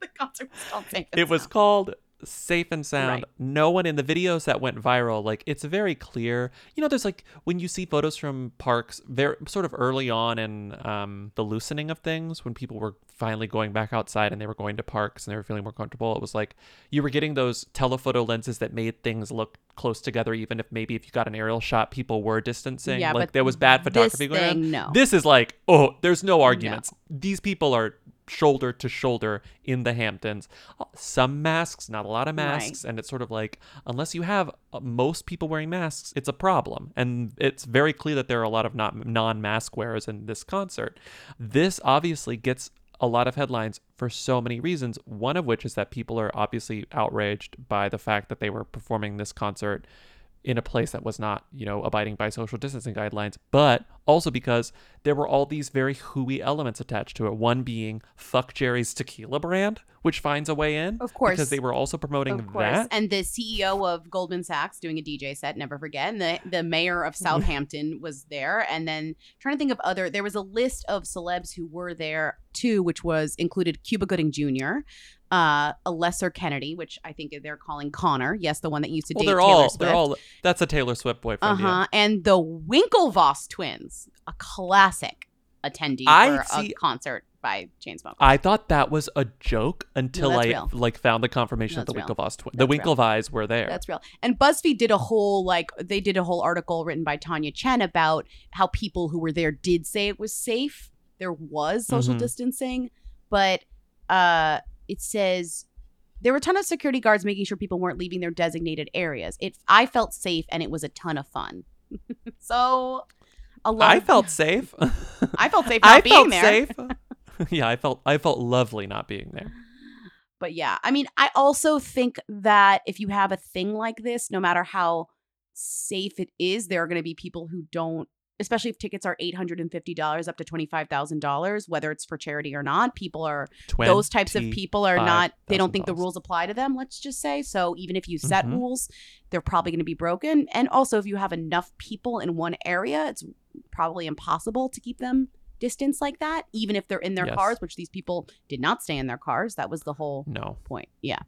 the concert was called Safe and it was called safe and sound. Right. no one in the videos that went viral like it's very clear. You know there's like when you see photos from parks very sort of early on in um, the loosening of things when people were finally going back outside and they were going to parks and they were feeling more comfortable it was like you were getting those telephoto lenses that made things look close together even if maybe if you got an aerial shot people were distancing. Yeah, like there was bad this photography going on. thing, no. this is like oh there's no. arguments. These people are shoulder to shoulder in the Hamptons. Uh, Some masks, not a lot of Right. masks, and it's sort of like unless you have uh, most people wearing masks, it's a problem. And it's very clear that there are a lot of not non-mask wearers in this concert. This obviously gets a lot of headlines for so many reasons. One of which is that people are obviously outraged by the fact that they were performing this concert in a place that was not, you know, abiding by social distancing guidelines, but also because there were all these very hooey elements attached to it. One being fuck Jerry's tequila brand, which finds a way in. Of course. Because they were also promoting Of course. that. And the CEO of Goldman Sachs doing a DJ set, never forget. And the, the mayor of mm-hmm. Southampton was there. And then trying to think of other, there was a list of celebs who were there too, which was included Cuba Gooding Jr., uh, a lesser Kennedy, which I think they're calling Connor. Yes, the one that used to well, date they're Taylor all Swift. they're all that's a Taylor Swift boyfriend. Uh huh. Yeah. And the Winklevoss twins, a classic. attendee I for see- a concert by Chainsmokers. I thought that was a joke until that's I real. like found the confirmation No, that the real. Winklevoss twins, the. Winklevoss were there. That's real. And BuzzFeed did a whole like they did a whole article written by Tanya Chen about how people who were there did say it was safe. There was social Mhm. distancing, but uh it says there were a ton of security guards making sure people weren't leaving their designated areas. It I felt safe and it was a ton of fun. [laughs] so a lot I felt safe. [laughs] I felt safe [laughs] not I being felt there. safe. yeah, I felt I felt lovely not being there. But yeah, I mean, I also think that if you have a thing like this, no matter how safe it is, there are going to be people who don't, especially if tickets are $850 up to $25,000, whether it's for charity or not. People are, those types of people are not, they don't think the rules apply to them, let's just say. So even if you set Mhm. rules, they're probably going to be broken. And also, if you have enough people in one area, it's probably impossible to keep them distance like that, even if they're in their Yes. cars, which these people did not stay in their cars. That was the whole No. point. Yeah.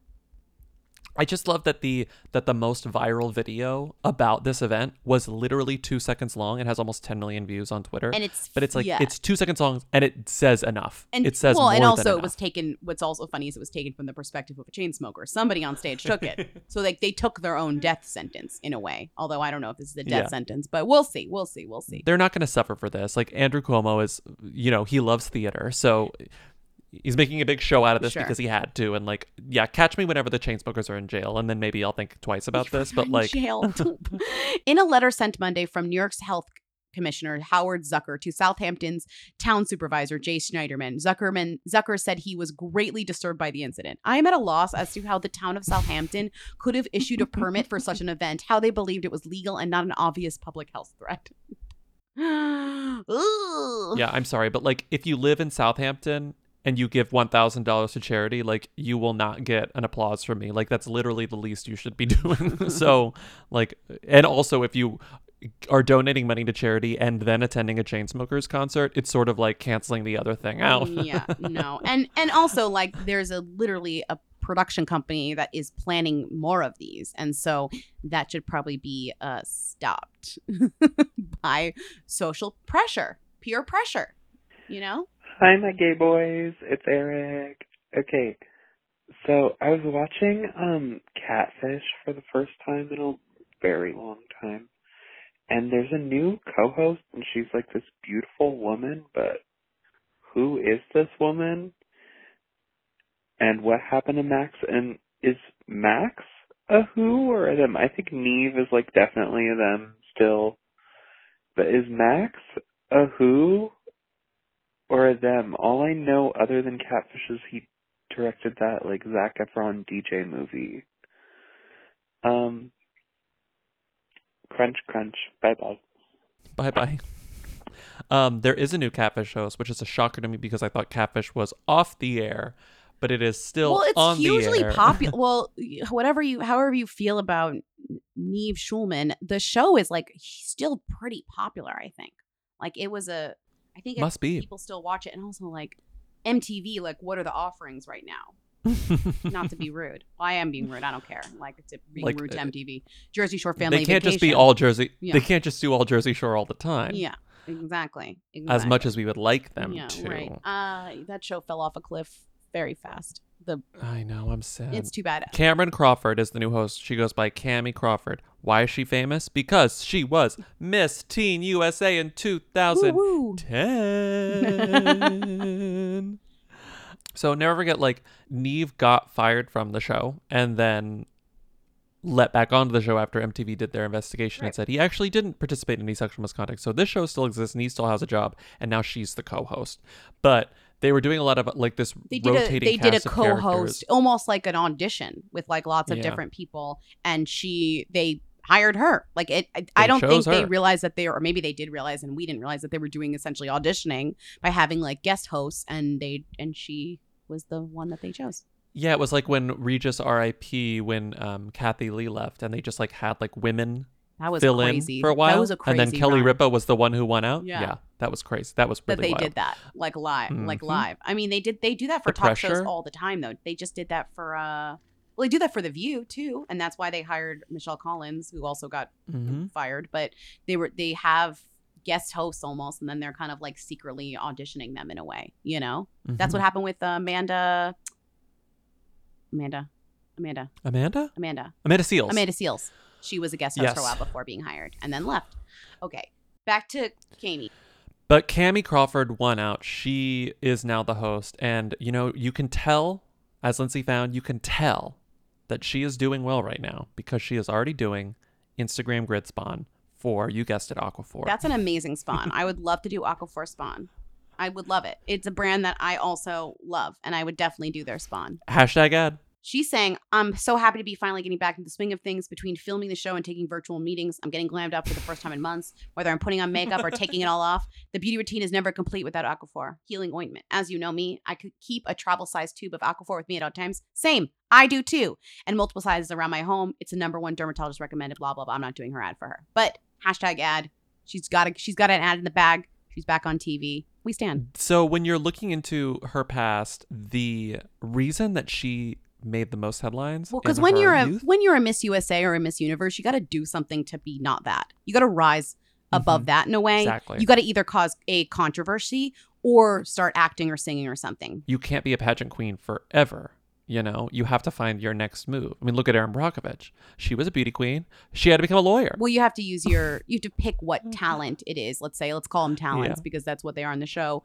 I just love that the that the most viral video about this event was literally two seconds long. It has almost 10 million views on Twitter, And it's- but it's like yeah. it's two seconds long, and it says enough. And it says well, and also it was taken. What's also funny is it was taken from the perspective of a chain smoker. Somebody on stage took it, [laughs] so like they took their own death sentence in a way. Although I don't know if this is a death Yeah. sentence, but we'll see. We'll see. We'll see. They're not going to suffer for this. Like Andrew Cuomo is, you know, he loves theater, so he's making a big show out of this Sure. because he had to. And like, yeah, catch me whenever the Chainsmokers are in jail, and then maybe I'll think twice about this. But like, jail. [laughs] [laughs] in a letter sent Monday from New York's health commissioner Howard Zucker to Southampton's town supervisor Jay Schneiderman, Zuckerman Zucker said he was greatly disturbed by the incident. I am at a loss as to how the town of Southampton could have issued a permit for such an [laughs] event, how they believed it was legal and not an obvious public health threat. [gasps] Yeah, I'm sorry, but like, if you live in Southampton and you give one thousand dollars to charity, like, you will not get an applause from me. Like, that's literally the least you should be [laughs] doing. [laughs] so, like, and also if you are donating money to charity and then attending a Chainsmokers concert, it's sort of like canceling the other thing out. yeah, [laughs] no. And and also like there's a literally a production company that is planning more of these. And so that should probably be uh stopped by social pressure, peer pressure, you know? Hi, my gay boys. It's Eric. Okay, so I was watching um Catfish for the first time in a very long time, and there's a new co-host, and she's like this beautiful woman, but who is this woman? And what happened to Max? And is Max a who or a them? I think Nev is like definitely a them still, but is Max a who or a them. All I know other than Catfish is he directed that like Zac Efron DJ movie. Um Crunch crunch. Bye bye. Bye bye. Um, there is a new Catfish host, which is a shocker to me because I thought Catfish was off the air, but it is still well, it's on hugely the air. popular. [laughs] Well, whatever you, however you feel about Nev Schulman, the show is like still pretty popular. I think. Like it was a, I think it- Must be. people still watch it, and also like MTV. Like, what are the offerings right now? [laughs] Not to be rude. Well, I am being rude. I don't care. Like it's being Like, rude to uh, MTV. Jersey Shore Family they can't just be all Jersey. Yeah. They can't just do all Jersey Shore all the time. Yeah, exactly. As much as we would like them yeah, to. right. Uh, that show fell off a cliff very fast. The I know. I'm sad. It's too bad. Cameron Crawford is the new host. She goes by Kamie Crawford. Why is she famous? Because she was Miss Teen USA in 2010. [laughs] so never forget, like Nev got fired from the show and then let back onto the show after MTV did their investigation and said he actually didn't participate in any sexual misconduct. So this show still exists and he still has a job, and now she's the co-host. But they were doing a lot of like this they did a rotating they did a of characters. co-host almost like an audition with like lots of Yeah. different people and she they hired her like it i, I don't think chose they realized that they were or maybe they did realize and we didn't realize that they were doing essentially auditioning by having like guest hosts and they and she was the one that they chose Yeah, it was like when Regis R.I.P. when um, Kathie Lee left, and they just like had like women That was fill crazy. in for a That while, was a and then crazy Kelly run. Ripa was the one who won out. Yeah. that was crazy. That was really that they wild. did that like live like Mhm. live i mean they did they do that for The talk shows all the time though they just did that for uh well they do that for the view too and that's why they hired michelle collins who also got Mhm. fired but they were they have guest hosts almost, and then they're kind of like secretly auditioning them in a way. You know, that's Mhm. what happened with uh, Amanda. Amanda, Amanda, Amanda? Amanda, Amanda Seales. Amanda Seales. She was a guest host for a while before being hired, and then left. Okay, back to Kamie. But Kamie Crawford won out. She is now the host. And, you know, you can tell, as Lindsey found, you can tell that she is doing well right now because she is already doing Instagram grid spawn for, you guessed it, Aquaphor. That's an [laughs] amazing spawn. I would love to do Aquaphor spawn. I would love it. It's a brand that I also love, and I would definitely do their spawn. Hashtag ad. She's saying, I'm so happy to be finally getting back into the swing of things between filming the show and taking virtual meetings. I'm getting glammed up for the first time in months, whether I'm putting on makeup or taking it [laughs] all off. The beauty routine is never complete without Aquaphor healing ointment. As you know me, I could keep a travel size tube of Aquaphor with me at all times. Same. I do too. And multiple sizes around my home. It's a number one dermatologist recommended, blah, blah, blah. I'm not doing her ad for her. But hashtag ad. She's got a she's got an ad in the bag. She's back on TV. We stand. So when you're looking into her past, the reason that she made the most headlines. Well, because when you're a youth- when you're a Miss USA or a Miss Universe, you got to do something to be not that. You got to rise above that in a way. Mm-hmm. Exactly. You got to either cause a controversy or start acting or singing or something. you can't be a pageant queen forever. You know, you have to find your next move. I mean, look at Erin Brockovich. She was a beauty queen. She had to become a lawyer. Well, you have to use your you have to pick what [laughs] talent it is. Let's say let's call them talents Yeah. because that's what they are on the show.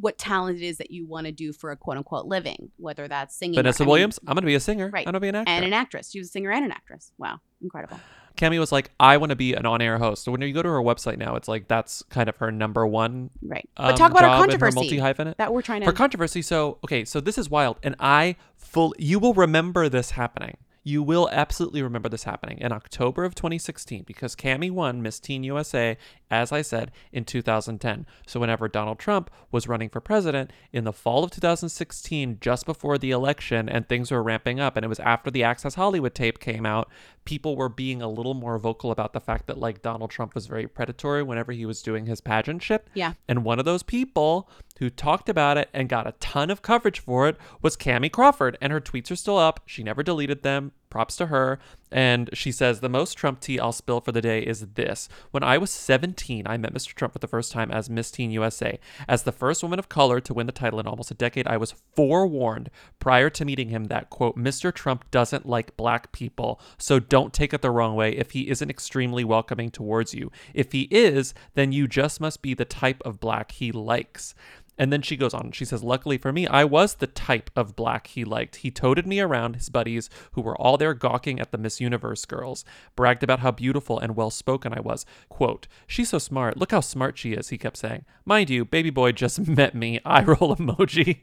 What talent it is that you want to do for a quote unquote living, whether that's singing. or- Vanessa mean, Williams, I'm going to be a singer. right? I'm going to be an actor. and an actress. She was a singer and an actress. Wow, incredible. Kamie was like, I want to be an on-air host. So when you go to her website now, it's like that's kind of her number one. Right. Um, But talk about her controversy multi hyphenate that we're trying to- Her controversy. So okay, so this is wild, and I full. You will remember this happening. You will absolutely remember this happening in October of 2016 because Kamie won Miss Teen USA, as I said, in 2010. So whenever Donald Trump was running for president in the fall of 2016, just before the election, and things were ramping up, and it was after the Access Hollywood tape came out, people were being a little more vocal about the fact that like Donald Trump was very predatory whenever he was doing his pageantship. Yeah. And one of those people who talked about it and got a ton of coverage for it was Kamie Crawford, and her tweets are still up. She never deleted them. Props to her. And she says, The most Trump tea I'll spill for the day is this. When I was 17, I met Mr. Trump for the first time as Miss Teen USA. As the first woman of color to win the title in almost a decade, I was forewarned prior to meeting him that, quote, Mr. Trump doesn't like black people, so don't take it the wrong way if he isn't extremely welcoming towards you. If he is, then you just must be the type of black he likes. And then she goes on. She says, Luckily for me, I was the type of black he liked. He toted me around his buddies who were all there gawking at the Miss Universe girls, bragged about how beautiful and well spoken I was. Quote, She's so smart. Look how smart she is, he kept saying. Mind you, baby boy just [laughs] met me. Eye roll emoji.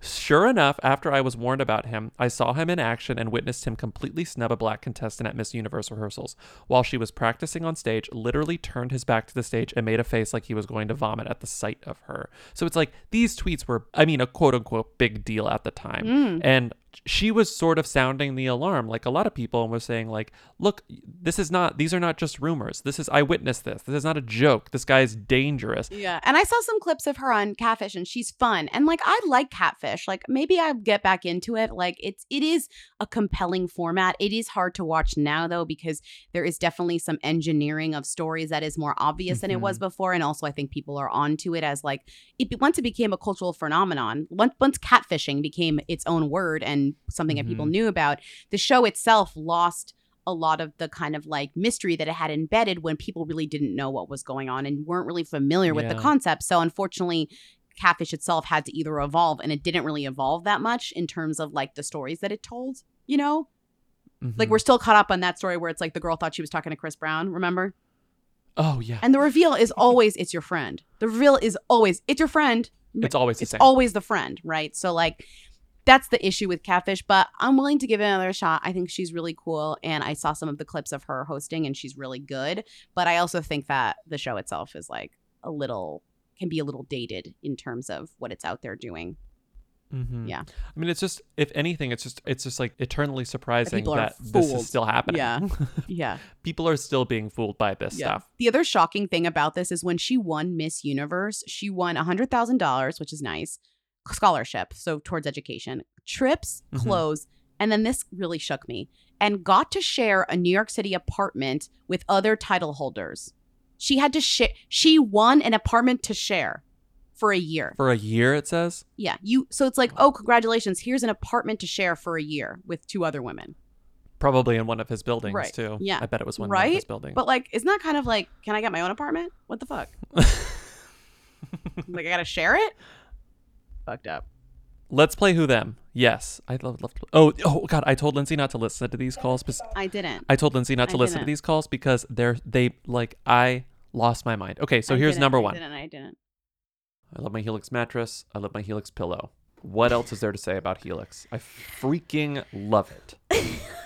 Sure enough, after I was warned about him, I saw him in action and witnessed him completely snub a black contestant at Miss Universe rehearsals. While she was practicing on stage, literally turned his back to the stage and made a face like he was going to vomit at the sight of her. So it's like these tweets were, I mean, a quote unquote big deal at the time. Mm. And she was sort of sounding the alarm like a lot of people and was saying like look this is not these are not just rumors this is i witnessed this this is not a joke this guy is dangerous Yeah. And I saw some clips of her on Catfish and she's fun. And like I like Catfish. Like maybe I'll get back into it. Like it's it is a compelling format. It is hard to watch now though because there is definitely some engineering of stories that is more obvious than it was Mhm. before and also I think people are onto it as like it once it became a cultural phenomenon. Once once catfishing became its own word and something that people Mhm. knew about, the show itself lost a lot of the kind of like mystery that it had embedded when people really didn't know what was going on and weren't really familiar with the concept. So unfortunately, Catfish itself had to either evolve and it didn't really evolve that much in terms of like the stories that it told, you know? Like Mhm. we're still caught up on that story where it's like the girl thought she was talking to Chris Brown, remember? oh yeah And the reveal is always it's your friend. The reveal is always it's your friend. It's always the it's same. always the friend, right? So like that's the issue with Catfish, but I'm willing to give it another shot. I think she's really cool and I saw some of the clips of her hosting and she's really good, but I also think that the show itself is like a little can be a little dated in terms of what it's out there doing. Mhm. Yeah. I mean, it's just if anything, it's just it's just like eternally surprising that this is still happening. Yeah. [laughs] Yeah. people are still being fooled by this stuff. The other shocking thing about this is when she won Miss Universe, she won $100,000, which is nice, scholarship, so towards education, trips, Mhm. clothes, and then this really shook me, and got to share a New York City apartment with other title holders. She had to share. She won an apartment to share for a year. For a year, it says. Yeah, you. So it's like, oh, congratulations! Here's an apartment to share for a year with two other women. Probably in one of his buildings right. too. Yeah. I bet it was one right? of his buildings. But like, isn't that kind of like, can I get my own apartment? What the fuck? [laughs] like, I gotta share it. Fucked up. Let's play who them. Yes, I love. love oh, oh God! I told Lindsey not to listen to these calls. Because I didn't. I told Lindsey not to I listen to didn't. these calls because they're they like I lost my mind. Okay, so I here's didn't, number I one. didn't. I didn't. I love my Helix mattress. I love my Helix pillow. What else is there to say about Helix? I freaking love it. [laughs]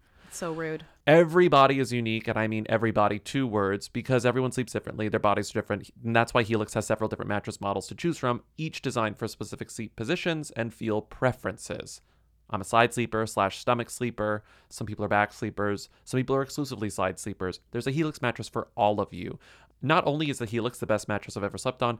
So rude. Everybody is unique, and I mean everybody, two words, because everyone sleeps differently. Their bodies are different. And that's why Helix has several different mattress models to choose from, each designed for specific sleep positions and feel preferences. I'm a side sleeper slash stomach sleeper. Some people are back sleepers. Some people are exclusively side sleepers. There's a Helix mattress for all of you. Not only is the Helix the best mattress I've ever slept on,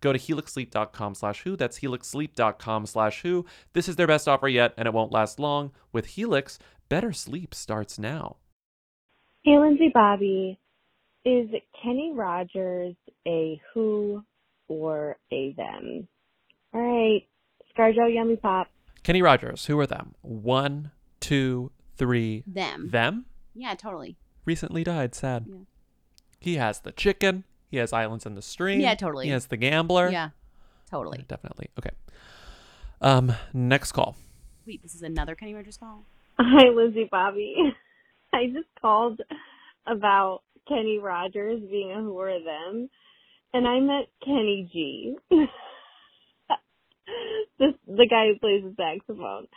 Go to helixsleep.com slash who. That's helixsleep.com slash who. This is their best offer yet, and it won't last long. With Helix, better sleep starts now. Hey, Lindsey Bobby. Is Kenny Rogers a who or a them? All right. Scarjo Yummy Pop. Kenny Rogers, who are them? One, two, three. Them. Them? Yeah, totally. Recently died, sad. He has the chicken. He has Islands in the Stream. Yeah, totally. He has the gambler. Yeah, totally. Definitely. Okay. Um, next call. Wait, this is another Kenny Rogers call. Hi, Lindsey Bobby. [laughs] I just called about Kenny Rogers being a who or them, and I met Kenny G. [laughs] this the guy who plays the saxophone.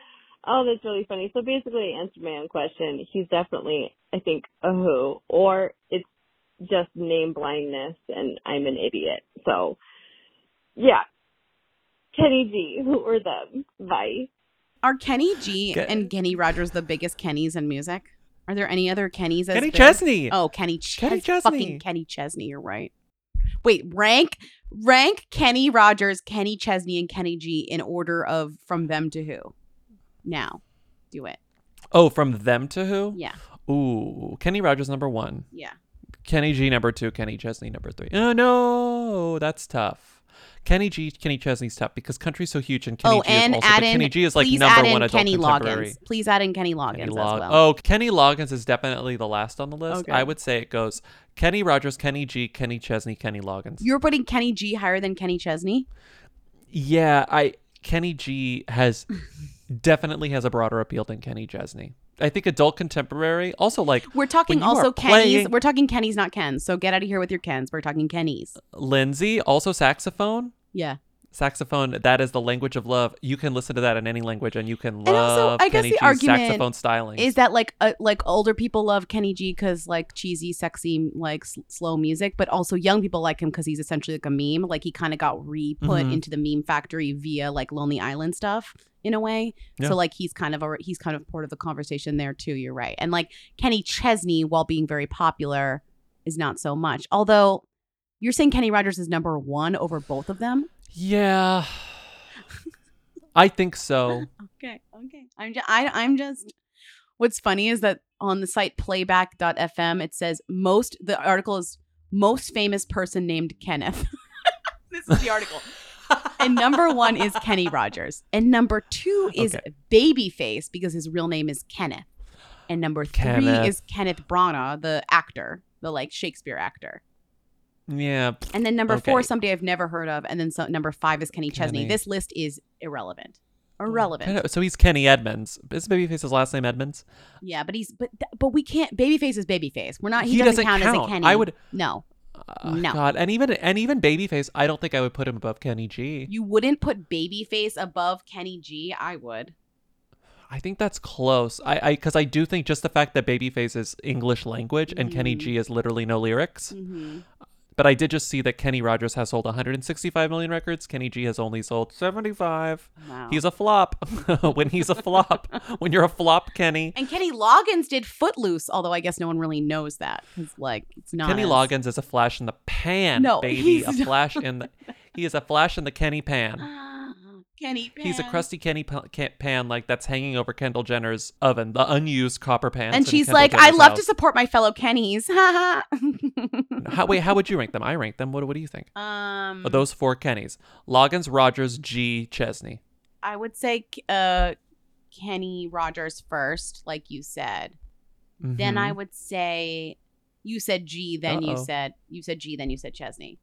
Oh, that's really funny. So basically, I answered my own question. He's definitely, I think, a who, or it's just name blindness, and I'm an idiot. So, yeah, Kenny G, who or them? Bye. Are Kenny G Ke- and Kenny Rogers the biggest Kennys in music? Are there any other Kennys? as Kenny big? Chesney. Oh, Kenny, Ch- Kenny Fucking Chesney. Kenny Chesney. You're right. Wait, rank rank Kenny Rogers, Kenny Chesney, and Kenny G in order of from them to who. Now, do it. Oh, from them to who? Yeah. Ooh, Kenny Rogers number one. Yeah. Kenny G number two. Kenny Chesney number three. Oh no, that's tough. Kenny G, Kenny Chesney's tough because country's so huge, and Kenny oh, G and is also. add in Kenny G is like please number add in one adult Kenny contemporary. Loggins. Please add in Kenny Loggins Kenny as well. Oh, Kenny Loggins is definitely the last on the list. Okay. I would say it goes Kenny Rogers, Kenny G, Kenny Chesney, Kenny Loggins. You're putting Kenny G higher than Kenny Chesney. Yeah, I Kenny G has definitely has a broader appeal than Kenny Chesney. I think adult contemporary also like We're talking also Kenny's. playing- We're talking Kenny's, not Ken's. So get out of here with your Ken's. We're talking Kenny's. Lindsey also saxophone. Yeah. Saxophone, that is the language of love. You can listen to that in any language and you can love And also, I guess Kenny the G's argument saxophone styling. is that like uh, like older people love Kenny G because like cheesy, sexy, like s- slow music, but also young people like him because he's essentially like a meme. Like he kind of got re-put Mhm. into the meme factory via like Lonely Island stuff in a way. Yeah. So like he's kind of a he's kind of part of the conversation there too. You're right, and like Kenny Chesney, while being very popular, is not so much. Although you're saying Kenny Rogers is number one over both of them. Yeah. I think so. [laughs] Okay, okay. I'm just I I'm just What's funny is that on the site playback.fm, it says most, the article is most famous person named Kenneth. [laughs] this is the article. and number one is [laughs] Kenny Rogers. And number two is Okay. Babyface because his real name is Kenneth. And number three Kenneth. is Kenneth Branagh, the actor, the like Shakespeare actor. Yeah. And then number four okay. is somebody I've never heard of. And then so, number five is Kenny Chesney. Kenny. This list is irrelevant. Irrelevant. So he's Kenny Edmonds. Is Babyface's last name Edmonds? Yeah, but he's but but we can't. Babyface is babyface. We're not. He, He doesn't, doesn't count, as a. Kenny. I would- No, Uh, no. God, and even and even Babyface, I don't think I would put him above Kenny G. You wouldn't put babyface above Kenny G. I would. I think that's close. I I because I do think just the fact that Babyface is English language and Kenny Mhm. G is literally no lyrics. Mhm. But I did just see that Kenny Rogers has sold 165 million records. Kenny G has only sold 75. Wow. He's a flop. [laughs] when he's a flop, [laughs] when you're a flop, Kenny. And Kenny Loggins did Footloose, although I guess no one really knows that because like it's not. Kenny as- Loggins is a flash in the pan, No, baby. he's A not. flash in the. He is a flash in the Kenny pan. [laughs] Kenny Pan. He's a crusty Kenny pan like that's hanging over Kendall Jenner's oven, the unused copper pan. And she's like, I love to support my fellow Kennys. Ha [laughs] How, wait, how would you rank them? I rank them. What, what do you think? um, Of those four Kennys, Loggins, Rogers, G, Chesney. I would say uh, Kenny Rogers first, like you said. Then I Mhm. would say you said G, then you Uh-oh. said you said G, then you said Chesney.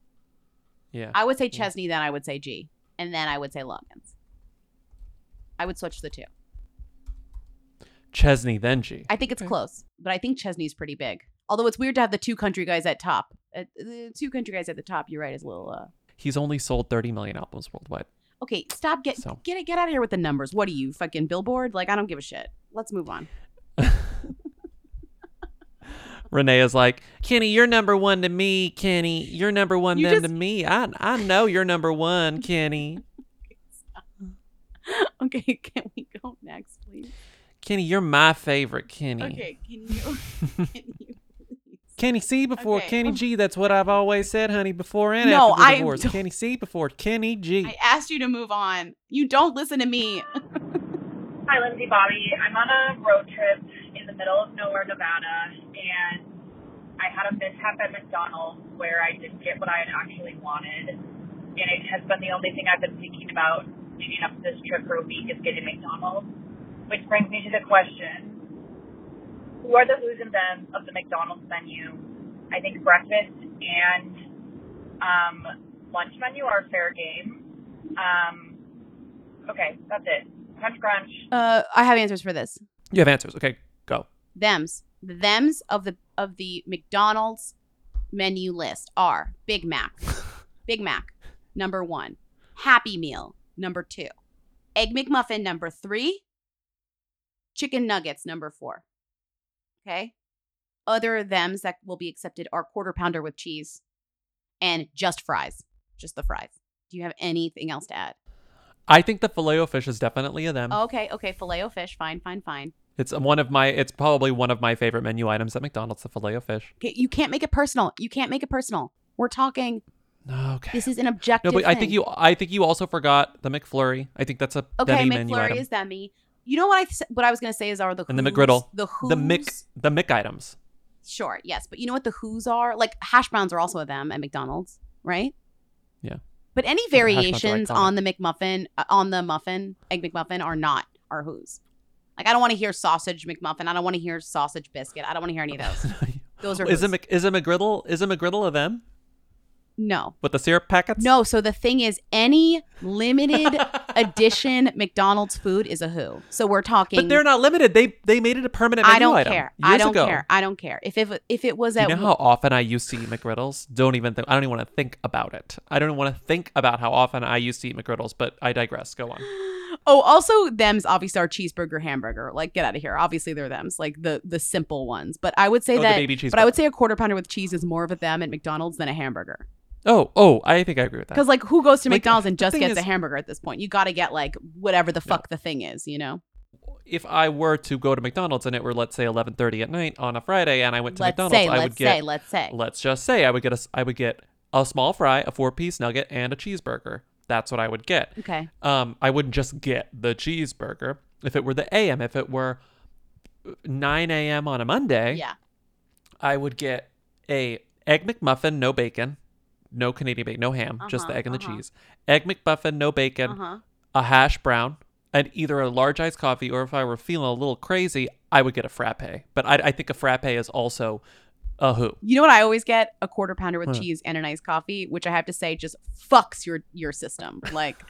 Yeah. I would say Chesney, then I would say G, and then I would say Loggins. I would switch the two. Chesney, then G. I think it's close, but I think Chesney's pretty big. Although it's weird to have the two country guys at top. Uh, the two country guys at the top. You're right. Is a little. uh He's only sold 30 million albums worldwide. Okay, stop. Get So- get it. Get out of here with the numbers. What are you fucking Billboard? Like I don't give a shit. Let's move on. [laughs] Renee is like, Kenny, you're number one to me, Kenny. You're number one You then just- to me. I I know you're number one, Kenny. [laughs] okay, can we go next, please? Kenny, you're my favorite, Kenny. Okay, can you? [laughs] Can you please Kenny C before Okay, Kenny G. That's what I've always said, honey, before and No, after the divorce. don't- Kenny C before Kenny G. I asked you to move on. You don't listen to me. Hi, Lindsey Bobby. I'm on a road trip in the middle of nowhere, Nevada, and I had a mishap at McDonald's where I didn't get what I had actually wanted. And it has been the only thing I've been thinking about leading up to this trip for a week is getting McDonald's. Which brings me to the question Who are the who's and thems of the McDonald's menu? I think breakfast and um, lunch menu are fair game. Um, okay, that's it. Crunch, crunch. Uh, I have answers for this. You have answers. Okay, go. Them's the them's of the of the McDonald's menu list are Big Mac, [laughs] Big Mac number one, Happy Meal number two, Egg McMuffin number three, Chicken Nuggets number four. Okay. Other them's that will be accepted are quarter pounder with cheese, and just fries, just the fries. Do you have anything else to add? I think the filet o fish is definitely a them. Okay, okay, filet o fish, fine, fine, fine. It's one of my. It's probably one of my favorite menu items at McDonald's. The filet of fish. You can't make it personal. You can't make it personal. We're talking. Okay. This is an objective. No, but I think you. I think you also forgot the McFlurry. I think that's a Okay, demi menu McFlurry item. is demi. You know what I th- what I was gonna say is are the and the who's- McGriddle. the who's the Mick. The Mick items. Sure, yes, but you know what the who's are? Like hash browns are also a them at McDonald's, right? Yeah. But any Yeah, the hash browns are variations on the McMuffin, uh, on the muffin, egg McMuffin, are not are who's. Like I don't want to hear sausage McMuffin. I don't want to hear sausage biscuit. I don't want to hear any of those. [laughs] those are Is it is it McGriddle? Is it McGriddle a them no. with the syrup packets? No, so the thing is, any limited [laughs] edition McDonald's food is a who. So we're talking. But they're not limited. They they made it a permanent I don't care. I don't ago. care. I don't care. If it if it was at. You know how often I used to eat McGriddles? Don't even think. I don't even want to think about it. I don't want to think about how often I used to eat McGriddles. But I digress. Go on. [gasps] [gasps] [gasps] Oh, also them's obviously our cheeseburger, hamburger. Like get out of here. Obviously they're them's like the the simple ones. But I would say Oh, that. but I would say a quarter pounder with cheese is more of a them at McDonald's than a hamburger. Oh oh, I think I agree with that. Because like who goes to Like, McDonald's and just gets a hamburger at this point? You got to get like whatever the fuck the thing is, you know. if I were to go to McDonald's and it were let's say 11:30 at night on a Friday and I went to Let's McDonald's, say, I would let's get say, let's say. let's just say I would get a I would get a small fry, a four-piece nugget, and a cheeseburger. That's what I would get. Okay. Um, I wouldn't just get the cheeseburger. If it were the AM, if it were 9 a.m. on a Monday, Yeah. I would get a egg McMuffin, no bacon, no Canadian bacon, no ham, just the Uh-huh, egg and the uh-huh. cheese. Egg McMuffin, no bacon, Uh-huh. a hash brown, and either a large iced coffee or if I were feeling a little crazy, I would get a frappe. But I, I think a frappe is also a who. You know what I always get? A quarter pounder with Huh. cheese and an iced coffee, which I have to say just fucks your your system. [laughs] Like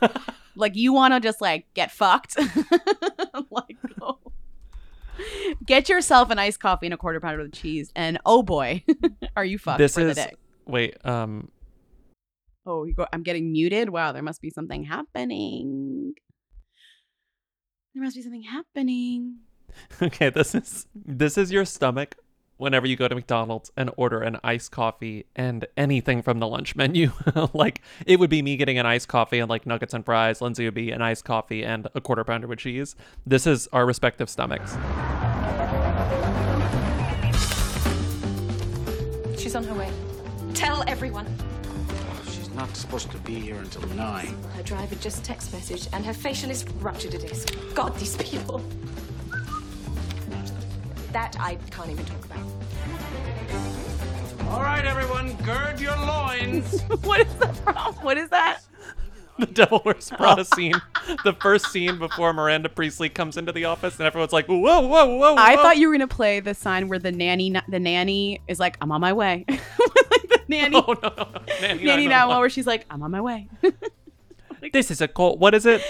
like you want to just like get fucked. [laughs] like go. Get yourself an iced coffee and a quarter pounder with cheese and oh boy, [laughs] are you fucked this for is the day. wait, um, Oh, you go, I'm getting muted. Wow, there must be something happening. There must be something happening. okay, this is this is your stomach whenever you go to McDonald's and order an iced coffee and anything from the lunch menu. [laughs] like it would be me getting an iced coffee and like nuggets and fries. Lindsey would be an iced coffee and a quarter pounder with cheese. This is our respective stomachs. She's on her way. Tell everyone. Oh, she's not supposed to be here until nine. Her driver just text messaged and her facialist ruptured a disc. God, these people. That I can't even talk about. All right, everyone, gird your loins. [laughs] what is that from? What is that? The Devil Wears Prada scene, the first scene before Miranda Priestly comes into the office, and everyone's like, "Whoa, whoa, whoa!" Whoa. I thought you were gonna play the sign where the nanny, the nanny is like, "I'm on my way." [laughs] like the nanny, Oh, no, no, [laughs] no. Nanny, nanny 911. now, where she's like, "I'm on my way." This is a call. What is it?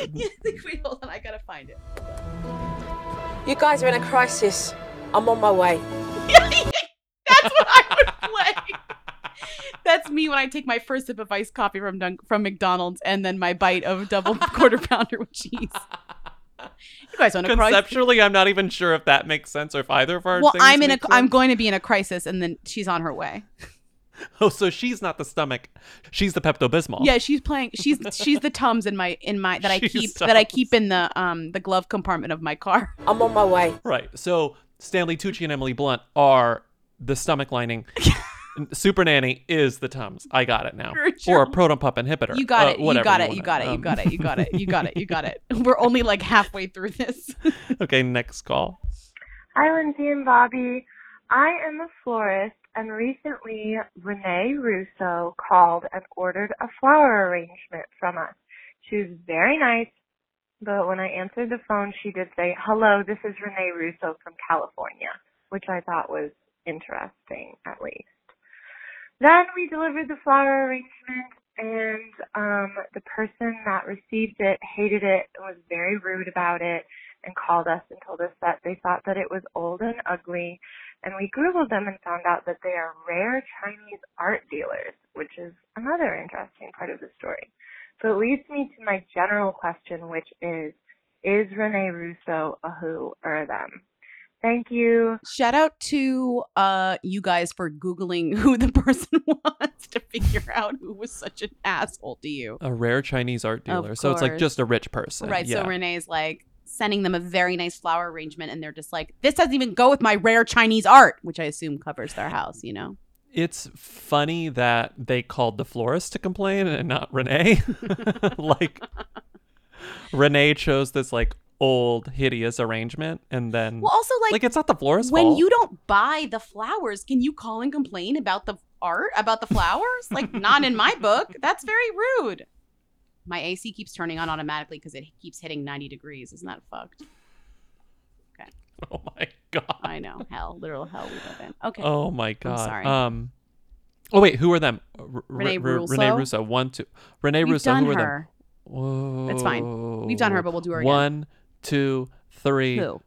Wait, hold on, I gotta find it. You guys are in a crisis. I'm on my way. [laughs] That's what I would play. That's me when I take my first sip of iced coffee from Dun- from McDonald's and then my bite of double [laughs] quarter pounder with cheese. You guys want to crisis? Conceptually, I'm not even sure if that makes sense or if either of our Well, things I'm in a. make I'm going to be in a crisis, and then she's on her way. [laughs] Oh, so she's not the stomach. She's the Pepto Bismol. Yeah, she's playing. She's she's the tums in my in my that I She's keep that I keep in the um the glove compartment of my car. I'm on my way. Right. So Stanley Tucci and Emily Blunt are the stomach lining. [laughs] Super Nanny is the Tums. I got it now. Or a proton pump inhibitor. You got Uh, it. You whatever got it. wanna- You got it. You got it. You got it. You got it. You got it. We're only like halfway through this. [laughs] okay, next call. Hi, Lindsey and Bobby. I am a florist, and recently Rene Russo called and ordered a flower arrangement from us. She was very nice, but when I answered the phone, she did say, Hello, this is Rene Russo from California, which I thought was interesting, at least. Then we delivered the flower arrangement and um the person that received it hated it and was very rude about it and called us and told us that they thought that it was old and ugly and we googled them and found out that they are rare Chinese art dealers, which is another interesting part of the story. So it leads me to my general question, which is, is Rene Russo a who or a them? Thank you. Shout out to uh you guys for googling [laughs] who the person [laughs] was to figure out who was such an asshole to you. A rare Chinese art dealer. So it's like just a rich person. Right. Yeah. So Rene's like sending them a very nice flower arrangement, and they're just like, "This doesn't even go with my rare Chinese art," which I assume covers their house. You know. It's funny that they called the florist to complain and not Rene. [laughs] like Rene chose this like old hideous arrangement and then Well, also like like it's not the florist when fault. you don't buy the flowers, can you call and complain about the art about the flowers? [laughs] like not in my book. That's very rude. My AC keeps turning on automatically because it keeps hitting 90 degrees. Isn't that fucked? [laughs] Oh my god. I know. Hell, literal hell we live in. Okay. Oh my god. I'm sorry. Um Oh wait, who are them? R- Rene R- Russo? Rene Russo. One, two. Rene We've Russo. done who are her. them? Whoa. It's fine. We've done her, but we'll do her again. One, two, three. Who?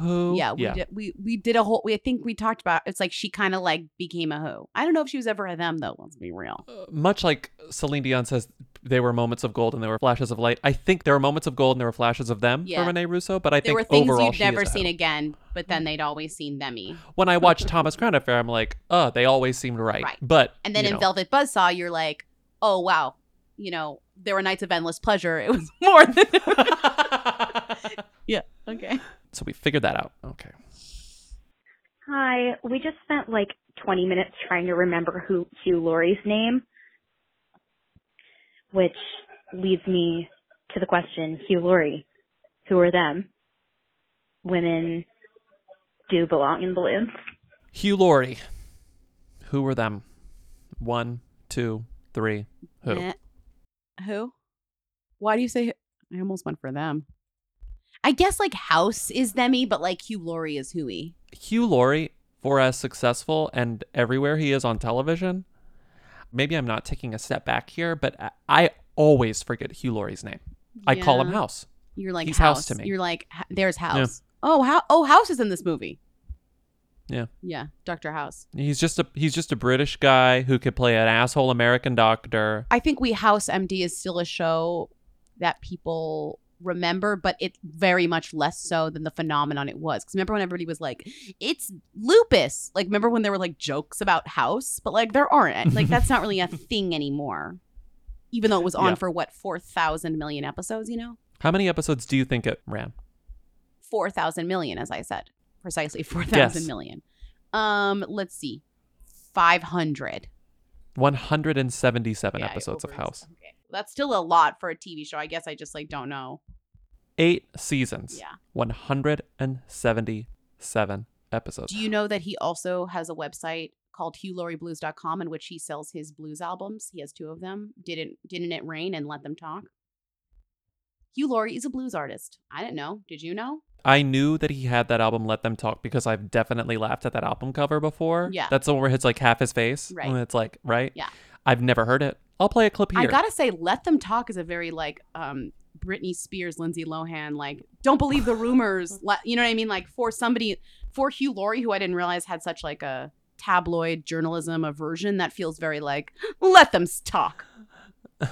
Who? Yeah, we did. We we did a whole. We I think we talked about. It's like she kind of like became a who. I don't know if she was ever a them though. Let's be real. Uh, much like Celine Dion says, they were moments of gold and there were flashes of light. I think there were moments of gold and there were flashes of them Yeah. for Rene Russo, but I there think were things overall you'd never seen again, but then they'd always seen themmy. When I watched Thomas Crown Affair, I'm like, oh, they always seemed right. Right. But And then in know, Velvet Buzzsaw, you're like, oh wow, you know, there were nights of endless pleasure. It was [laughs] more than. [laughs] [laughs] yeah. Okay. So we figured that out. Okay. Hi, we just spent like 20 minutes trying to remember who Hugh Laurie's name, which leads me to the question, Hugh Laurie, who are them? Women do belong in balloons. Hugh Laurie. Who were them? One, two, three. Who? Eh. Who? Why do you say? I almost went for them. I guess like House is themy, but like Hugh Laurie is Huey. Hugh Laurie, for as successful and everywhere he is on television, maybe I'm not taking a step back here, but I- I always forget Hugh Laurie's name. I call him House. You're like He's House. House to me. You're like there's House. Oh, how? Oh, House is in this movie. Yeah. Yeah, Doctor House. He's just a he's just a British guy who could play an asshole American doctor. I think we House MD is still a show that people remember, but it's very much less so than the phenomenon it was. Because remember when everybody was like, "It's lupus." Like, remember when there were like jokes about House, but like there aren't. [laughs] Like that's not really a thing anymore. Even though it was on Yeah. for what four thousand million episodes, you know, How many episodes do you think it ran? four thousand million, as I said, precisely four thousand Yes. million. Um, let's see, five hundred. 177 Yeah, episodes of House. That's still a lot for a TV show. I guess I just like don't know. Eight seasons. Yeah. 177 episodes. Do you know that he also has a website called HughLaurieBlues.com in which he sells his blues albums? He has two of them. Didn't Didn't It Rain and Let Them Talk. Hugh Laurie is a blues artist. I didn't know. Did you know? I knew that he had that album Let Them Talk because I've definitely laughed at that album cover before. Yeah. That's the one where it's like half his face. Right. And it's like, right? Yeah. I've never heard it. I'll play a clip here. I gotta say, "Let Them Talk" is a very like um Britney Spears, Lindsay Lohan, like don't believe the rumors. [laughs] Le- you know what I mean? Like for somebody, for Hugh Laurie, who I didn't realize had such like a tabloid journalism aversion, that feels very like let them s- talk. [laughs]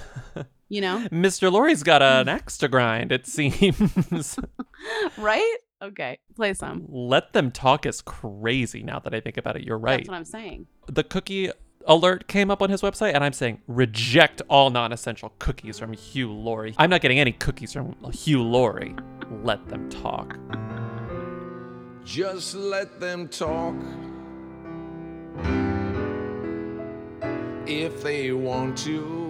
You know, Mr. Laurie's got an axe to grind, it seems. [laughs] right? Okay, play some. Let Them Talk is crazy now that I think about it. You're right. That's what I'm saying. the cookie alert came up on his website, and I'm saying reject all non essential cookies from Hugh Laurie. I'm not getting any cookies from Hugh Laurie. Let them talk. Just let them talk. If they want to.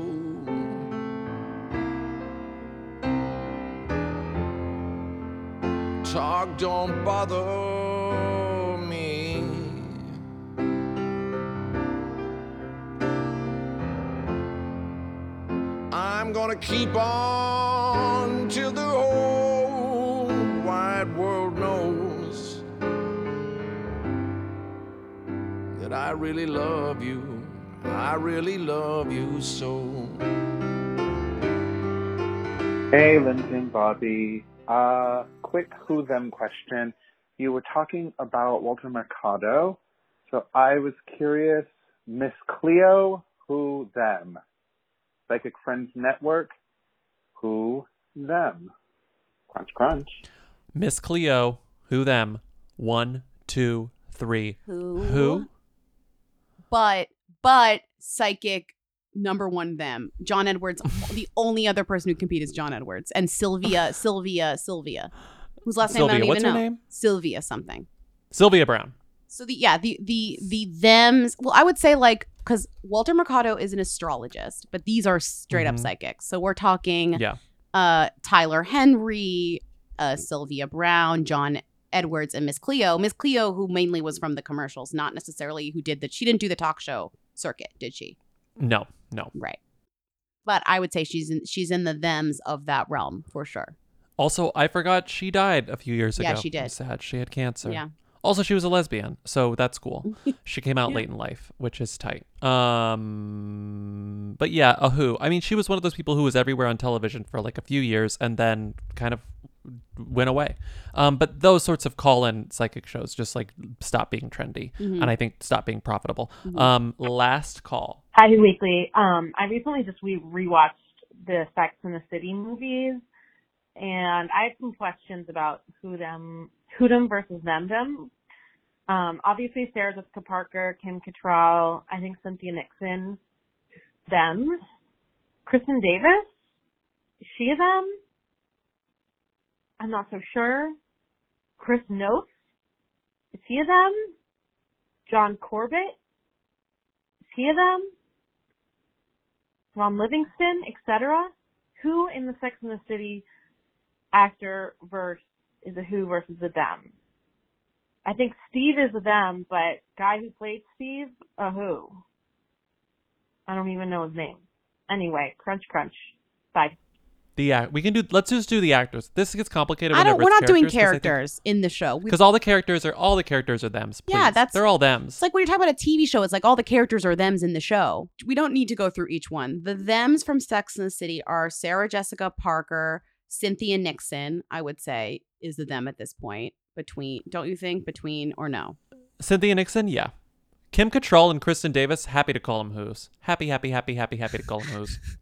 Talk don't bother I'm gonna keep on till the whole wide world knows that I really love you. I really love you so. Hey, Lindsey and Bobby. Uh, quick who them question. You were talking about Walter Mercado, so I was curious, Miss Cleo, who them? Psychic Friends Network, who them? Crunch, crunch. Miss Cleo, who them? One, two, three. Who? Who? But but psychic number one them. John Edwards, [laughs] the only other person who competed is John Edwards and Sylvia [laughs] Sylvia Sylvia, whose last name I don't what's even her know. name? Sylvia something. Sylvia Browne. So the yeah the the the them's well I would say like because Walter Mercado is an astrologist, but these are straight up Mhm. psychics. So we're talking Yeah. uh Tyler Henry, uh Sylvia Browne, John Edwards, and Miss Cleo. Miss Cleo, who mainly was from the commercials, not necessarily who did the she didn't do the talk show circuit, did she? No, no. Right. But I would say she's in she's in the thems of that realm for sure. Also, I forgot she died a few years Yeah, ago. Yeah, she did. Sad. She had cancer. Yeah. Also, she was a lesbian, so that's cool. [laughs] she came out late in life, which is tight. Um, but yeah, a who. I mean, she was one of those people who was everywhere on television for like a few years and then kind of went away. Um, but those sorts of call-in psychic shows just like stop being trendy, Mhm. and I think stop being profitable. Mhm. Um, last call. Hi, Weekly. Um, I recently just we rewatched the Sex and the City movies, and I had some questions about who them, who versus them them. Um, obviously, Sarah Jessica Parker, Kim Cattrall, I think Cynthia Nixon, them. Kristin Davis, is she them? I'm not so sure. Chris Noth, is he them? John Corbett, is he them? Ron Livingston, etc. Who in the Sex and the City actor verse is a who versus a them? I think Steve is a them, but guy who played Steve, a who? I don't even know his name. Anyway, crunch crunch. Bye. The act we can do. Let's just do the actors. This gets complicated. I don't. We're not doing characters, 'cause think- characters in the show. Because all the characters are all the characters are them's. Yeah, that's they're all them's. It's like when you're talking about a TV show, it's like all the characters are thems in the show. We don't need to go through each one. The thems from Sex and the City are Sarah Jessica Parker, Cynthia Nixon, I would say, is the them at this point. Between don't you think? Between or no? Cynthia Nixon, yeah. Kim Cattrall and Kristin Davis, happy to call them who's. Happy, happy, happy, happy, happy to call them who's. [laughs]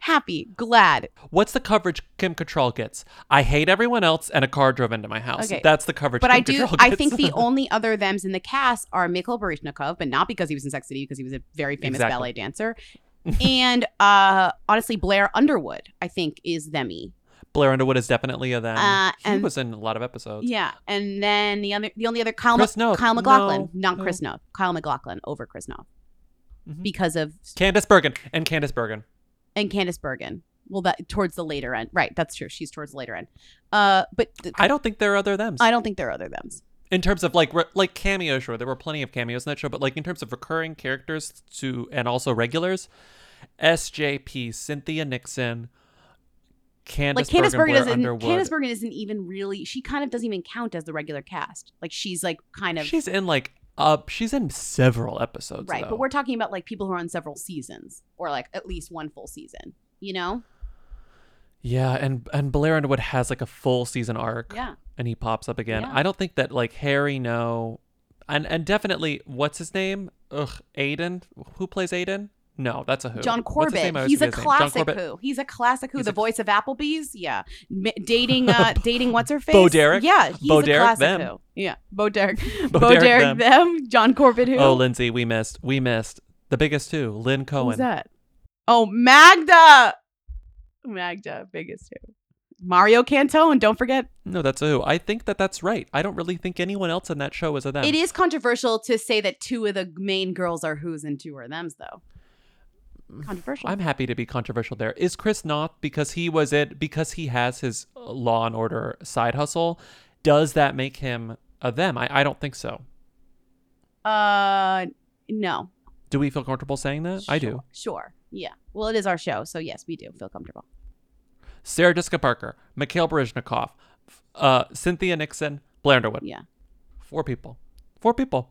Happy, glad. What's the coverage Kim Cattrall gets? I hate everyone else, and a car drove into my house. Okay. That's the coverage. But Kim I do. Cattrall I gets. think the [laughs] only other thems in the cast are Mikhail Baryshnikov, but not because he was in Sex City, because he was a very famous Exactly. ballet dancer. [laughs] and uh honestly, Blair Underwood, I think, is themy. Blair Underwood is definitely a them. Uh, he and- was in a lot of episodes. Yeah, and then the other, the only other Kyle, Chris Mc- Noth. Kyle MacLachlan, No, not no. Chris Noth, Kyle MacLachlan over Chris Noth, Mm-hmm. because of Candice Bergen and Candice Bergen. and Candice Bergen. Well, that towards the later end, right? That's true. She's towards the later end. Uh, but th- I don't think there are other thems. I don't think there are other thems. In terms of like re- like cameo sure there were plenty of cameos in that show but like in terms of recurring characters to and also regulars sjp cynthia nixon candice like Candice bergen, Bergen doesn't. Underwood. Candice Bergen isn't even really. She kind of doesn't even count as the regular cast. Like she's like kind of she's in like uh she's in several episodes right. though. But we're talking about like people who are on several seasons or like at least one full season. You know? Yeah and and blair underwood has like a full season arc Yeah. and he pops up again Yeah. i don't think that like harry no and and definitely what's his name ugh aiden who plays aiden no that's a who John Corbett. He's a forget his name. John classic who. He's a classic who. He's the a- voice of Applebee's. Yeah. M- [laughs] dating uh dating what's her face? Bo Derek. Yeah, he's Bo a Derek, classic them. who. Yeah. Bo Derek. [laughs] Bo Bo, Derek, Derek, them. them. John Corbett who? Oh, Lindsey, we missed. We missed the biggest two. Lynn Cohen. Who's that? Oh, Magda. Magda, biggest who. Mario Cantone, and don't forget. No, that's a who. I think that that's right. I don't really think anyone else in that show is a them. It is controversial to say that two of the main girls are who's and two are thems, though. Controversial. I'm happy to be controversial there. Is Chris Noth because he was it because he has his Law and Order side hustle? Does that make him a them? I, I don't think so. Uh, no. Do we feel comfortable saying that? I do. Sure. Yeah. Well, it is our show, so yes, we do feel comfortable. Sarah Jessica Parker, Mikhail Baryshnikov, uh, Cynthia Nixon, Blair Underwood. Yeah. Four people. Four people.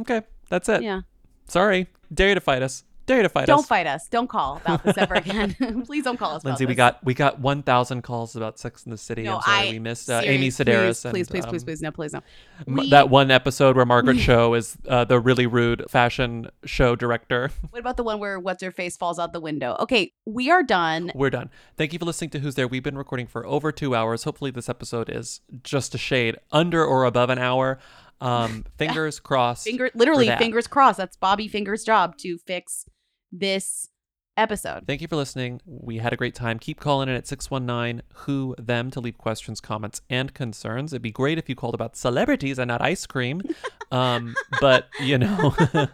Okay, that's it. Yeah. Sorry. Dare you to fight us. Dare to fight don't us. fight us. Don't call about this ever [laughs] again. [laughs] Please don't call us. Lindsey, we got we got one thousand calls about Sex in the City. No, I'm sorry, I- we missed uh, Amy Sedaris. Please, and, please, please, please, um, please, no, please, no. We- that one episode where Margaret [laughs] Cho is uh, the really rude fashion show director. What about the one where what's her face falls out the window? Okay, we are done. We're done. Thank you for listening to Who's There. We've been recording for over two hours. Hopefully, this episode is just a shade under or above an hour. Um, [laughs] fingers crossed. Finger, literally, fingers crossed. That's Bobby Finger's job to fix this episode. Thank you for listening. We had a great time. Keep calling in at 619 Who Them to leave questions, comments, and concerns. It'd be great if you called about celebrities and not ice cream. Um, [laughs] but, you know, [laughs]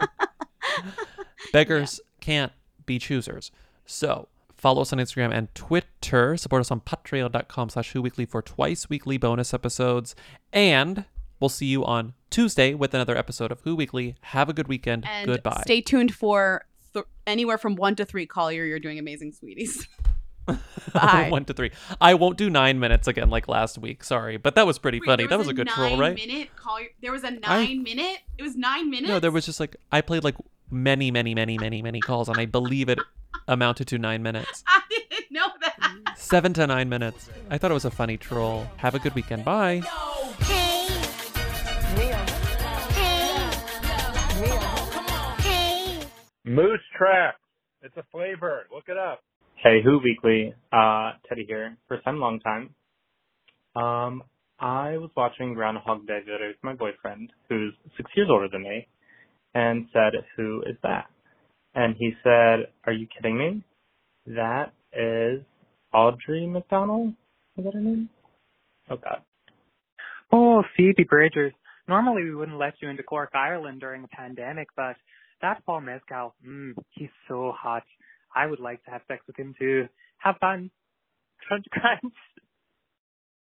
beggars can't be choosers. So follow us on Instagram and Twitter. Support us on patreon.com slash Who Weekly for twice weekly bonus episodes. And we'll see you on Tuesday with another episode of Who Weekly. Have a good weekend. And Goodbye. Stay tuned for th- anywhere from one to three. Collier, you're doing amazing, sweeties. [laughs] Bye. One to three. I won't do nine minutes again like last week. Sorry, but that was pretty funny. There That was a good troll, right? Minute Collier. There was a nine minute. It was nine minutes. No, there was just like I played like many, many, many, many, many calls, and I believe it amounted to nine minutes, [laughs] I didn't know that. seven to nine minutes. I thought it was a funny troll. Have a good weekend. Bye. Moose Trap. It's a flavor. Look it up. Hey, Who Weekly, uh, Teddy here. First time, long time. Um, I was watching Groundhog Day videos with my boyfriend, who's six years older than me, and said, who is that? And he said, are you kidding me? That is Audrey McDonald? Is that her name? Oh god. Oh, Phoebe Bridgers. Normally we wouldn't let you into Cork, Ireland during a pandemic, but that Paul Mescal, mm, he's so hot. I would like to have sex with him too. Have fun. [laughs] Crunch crunch.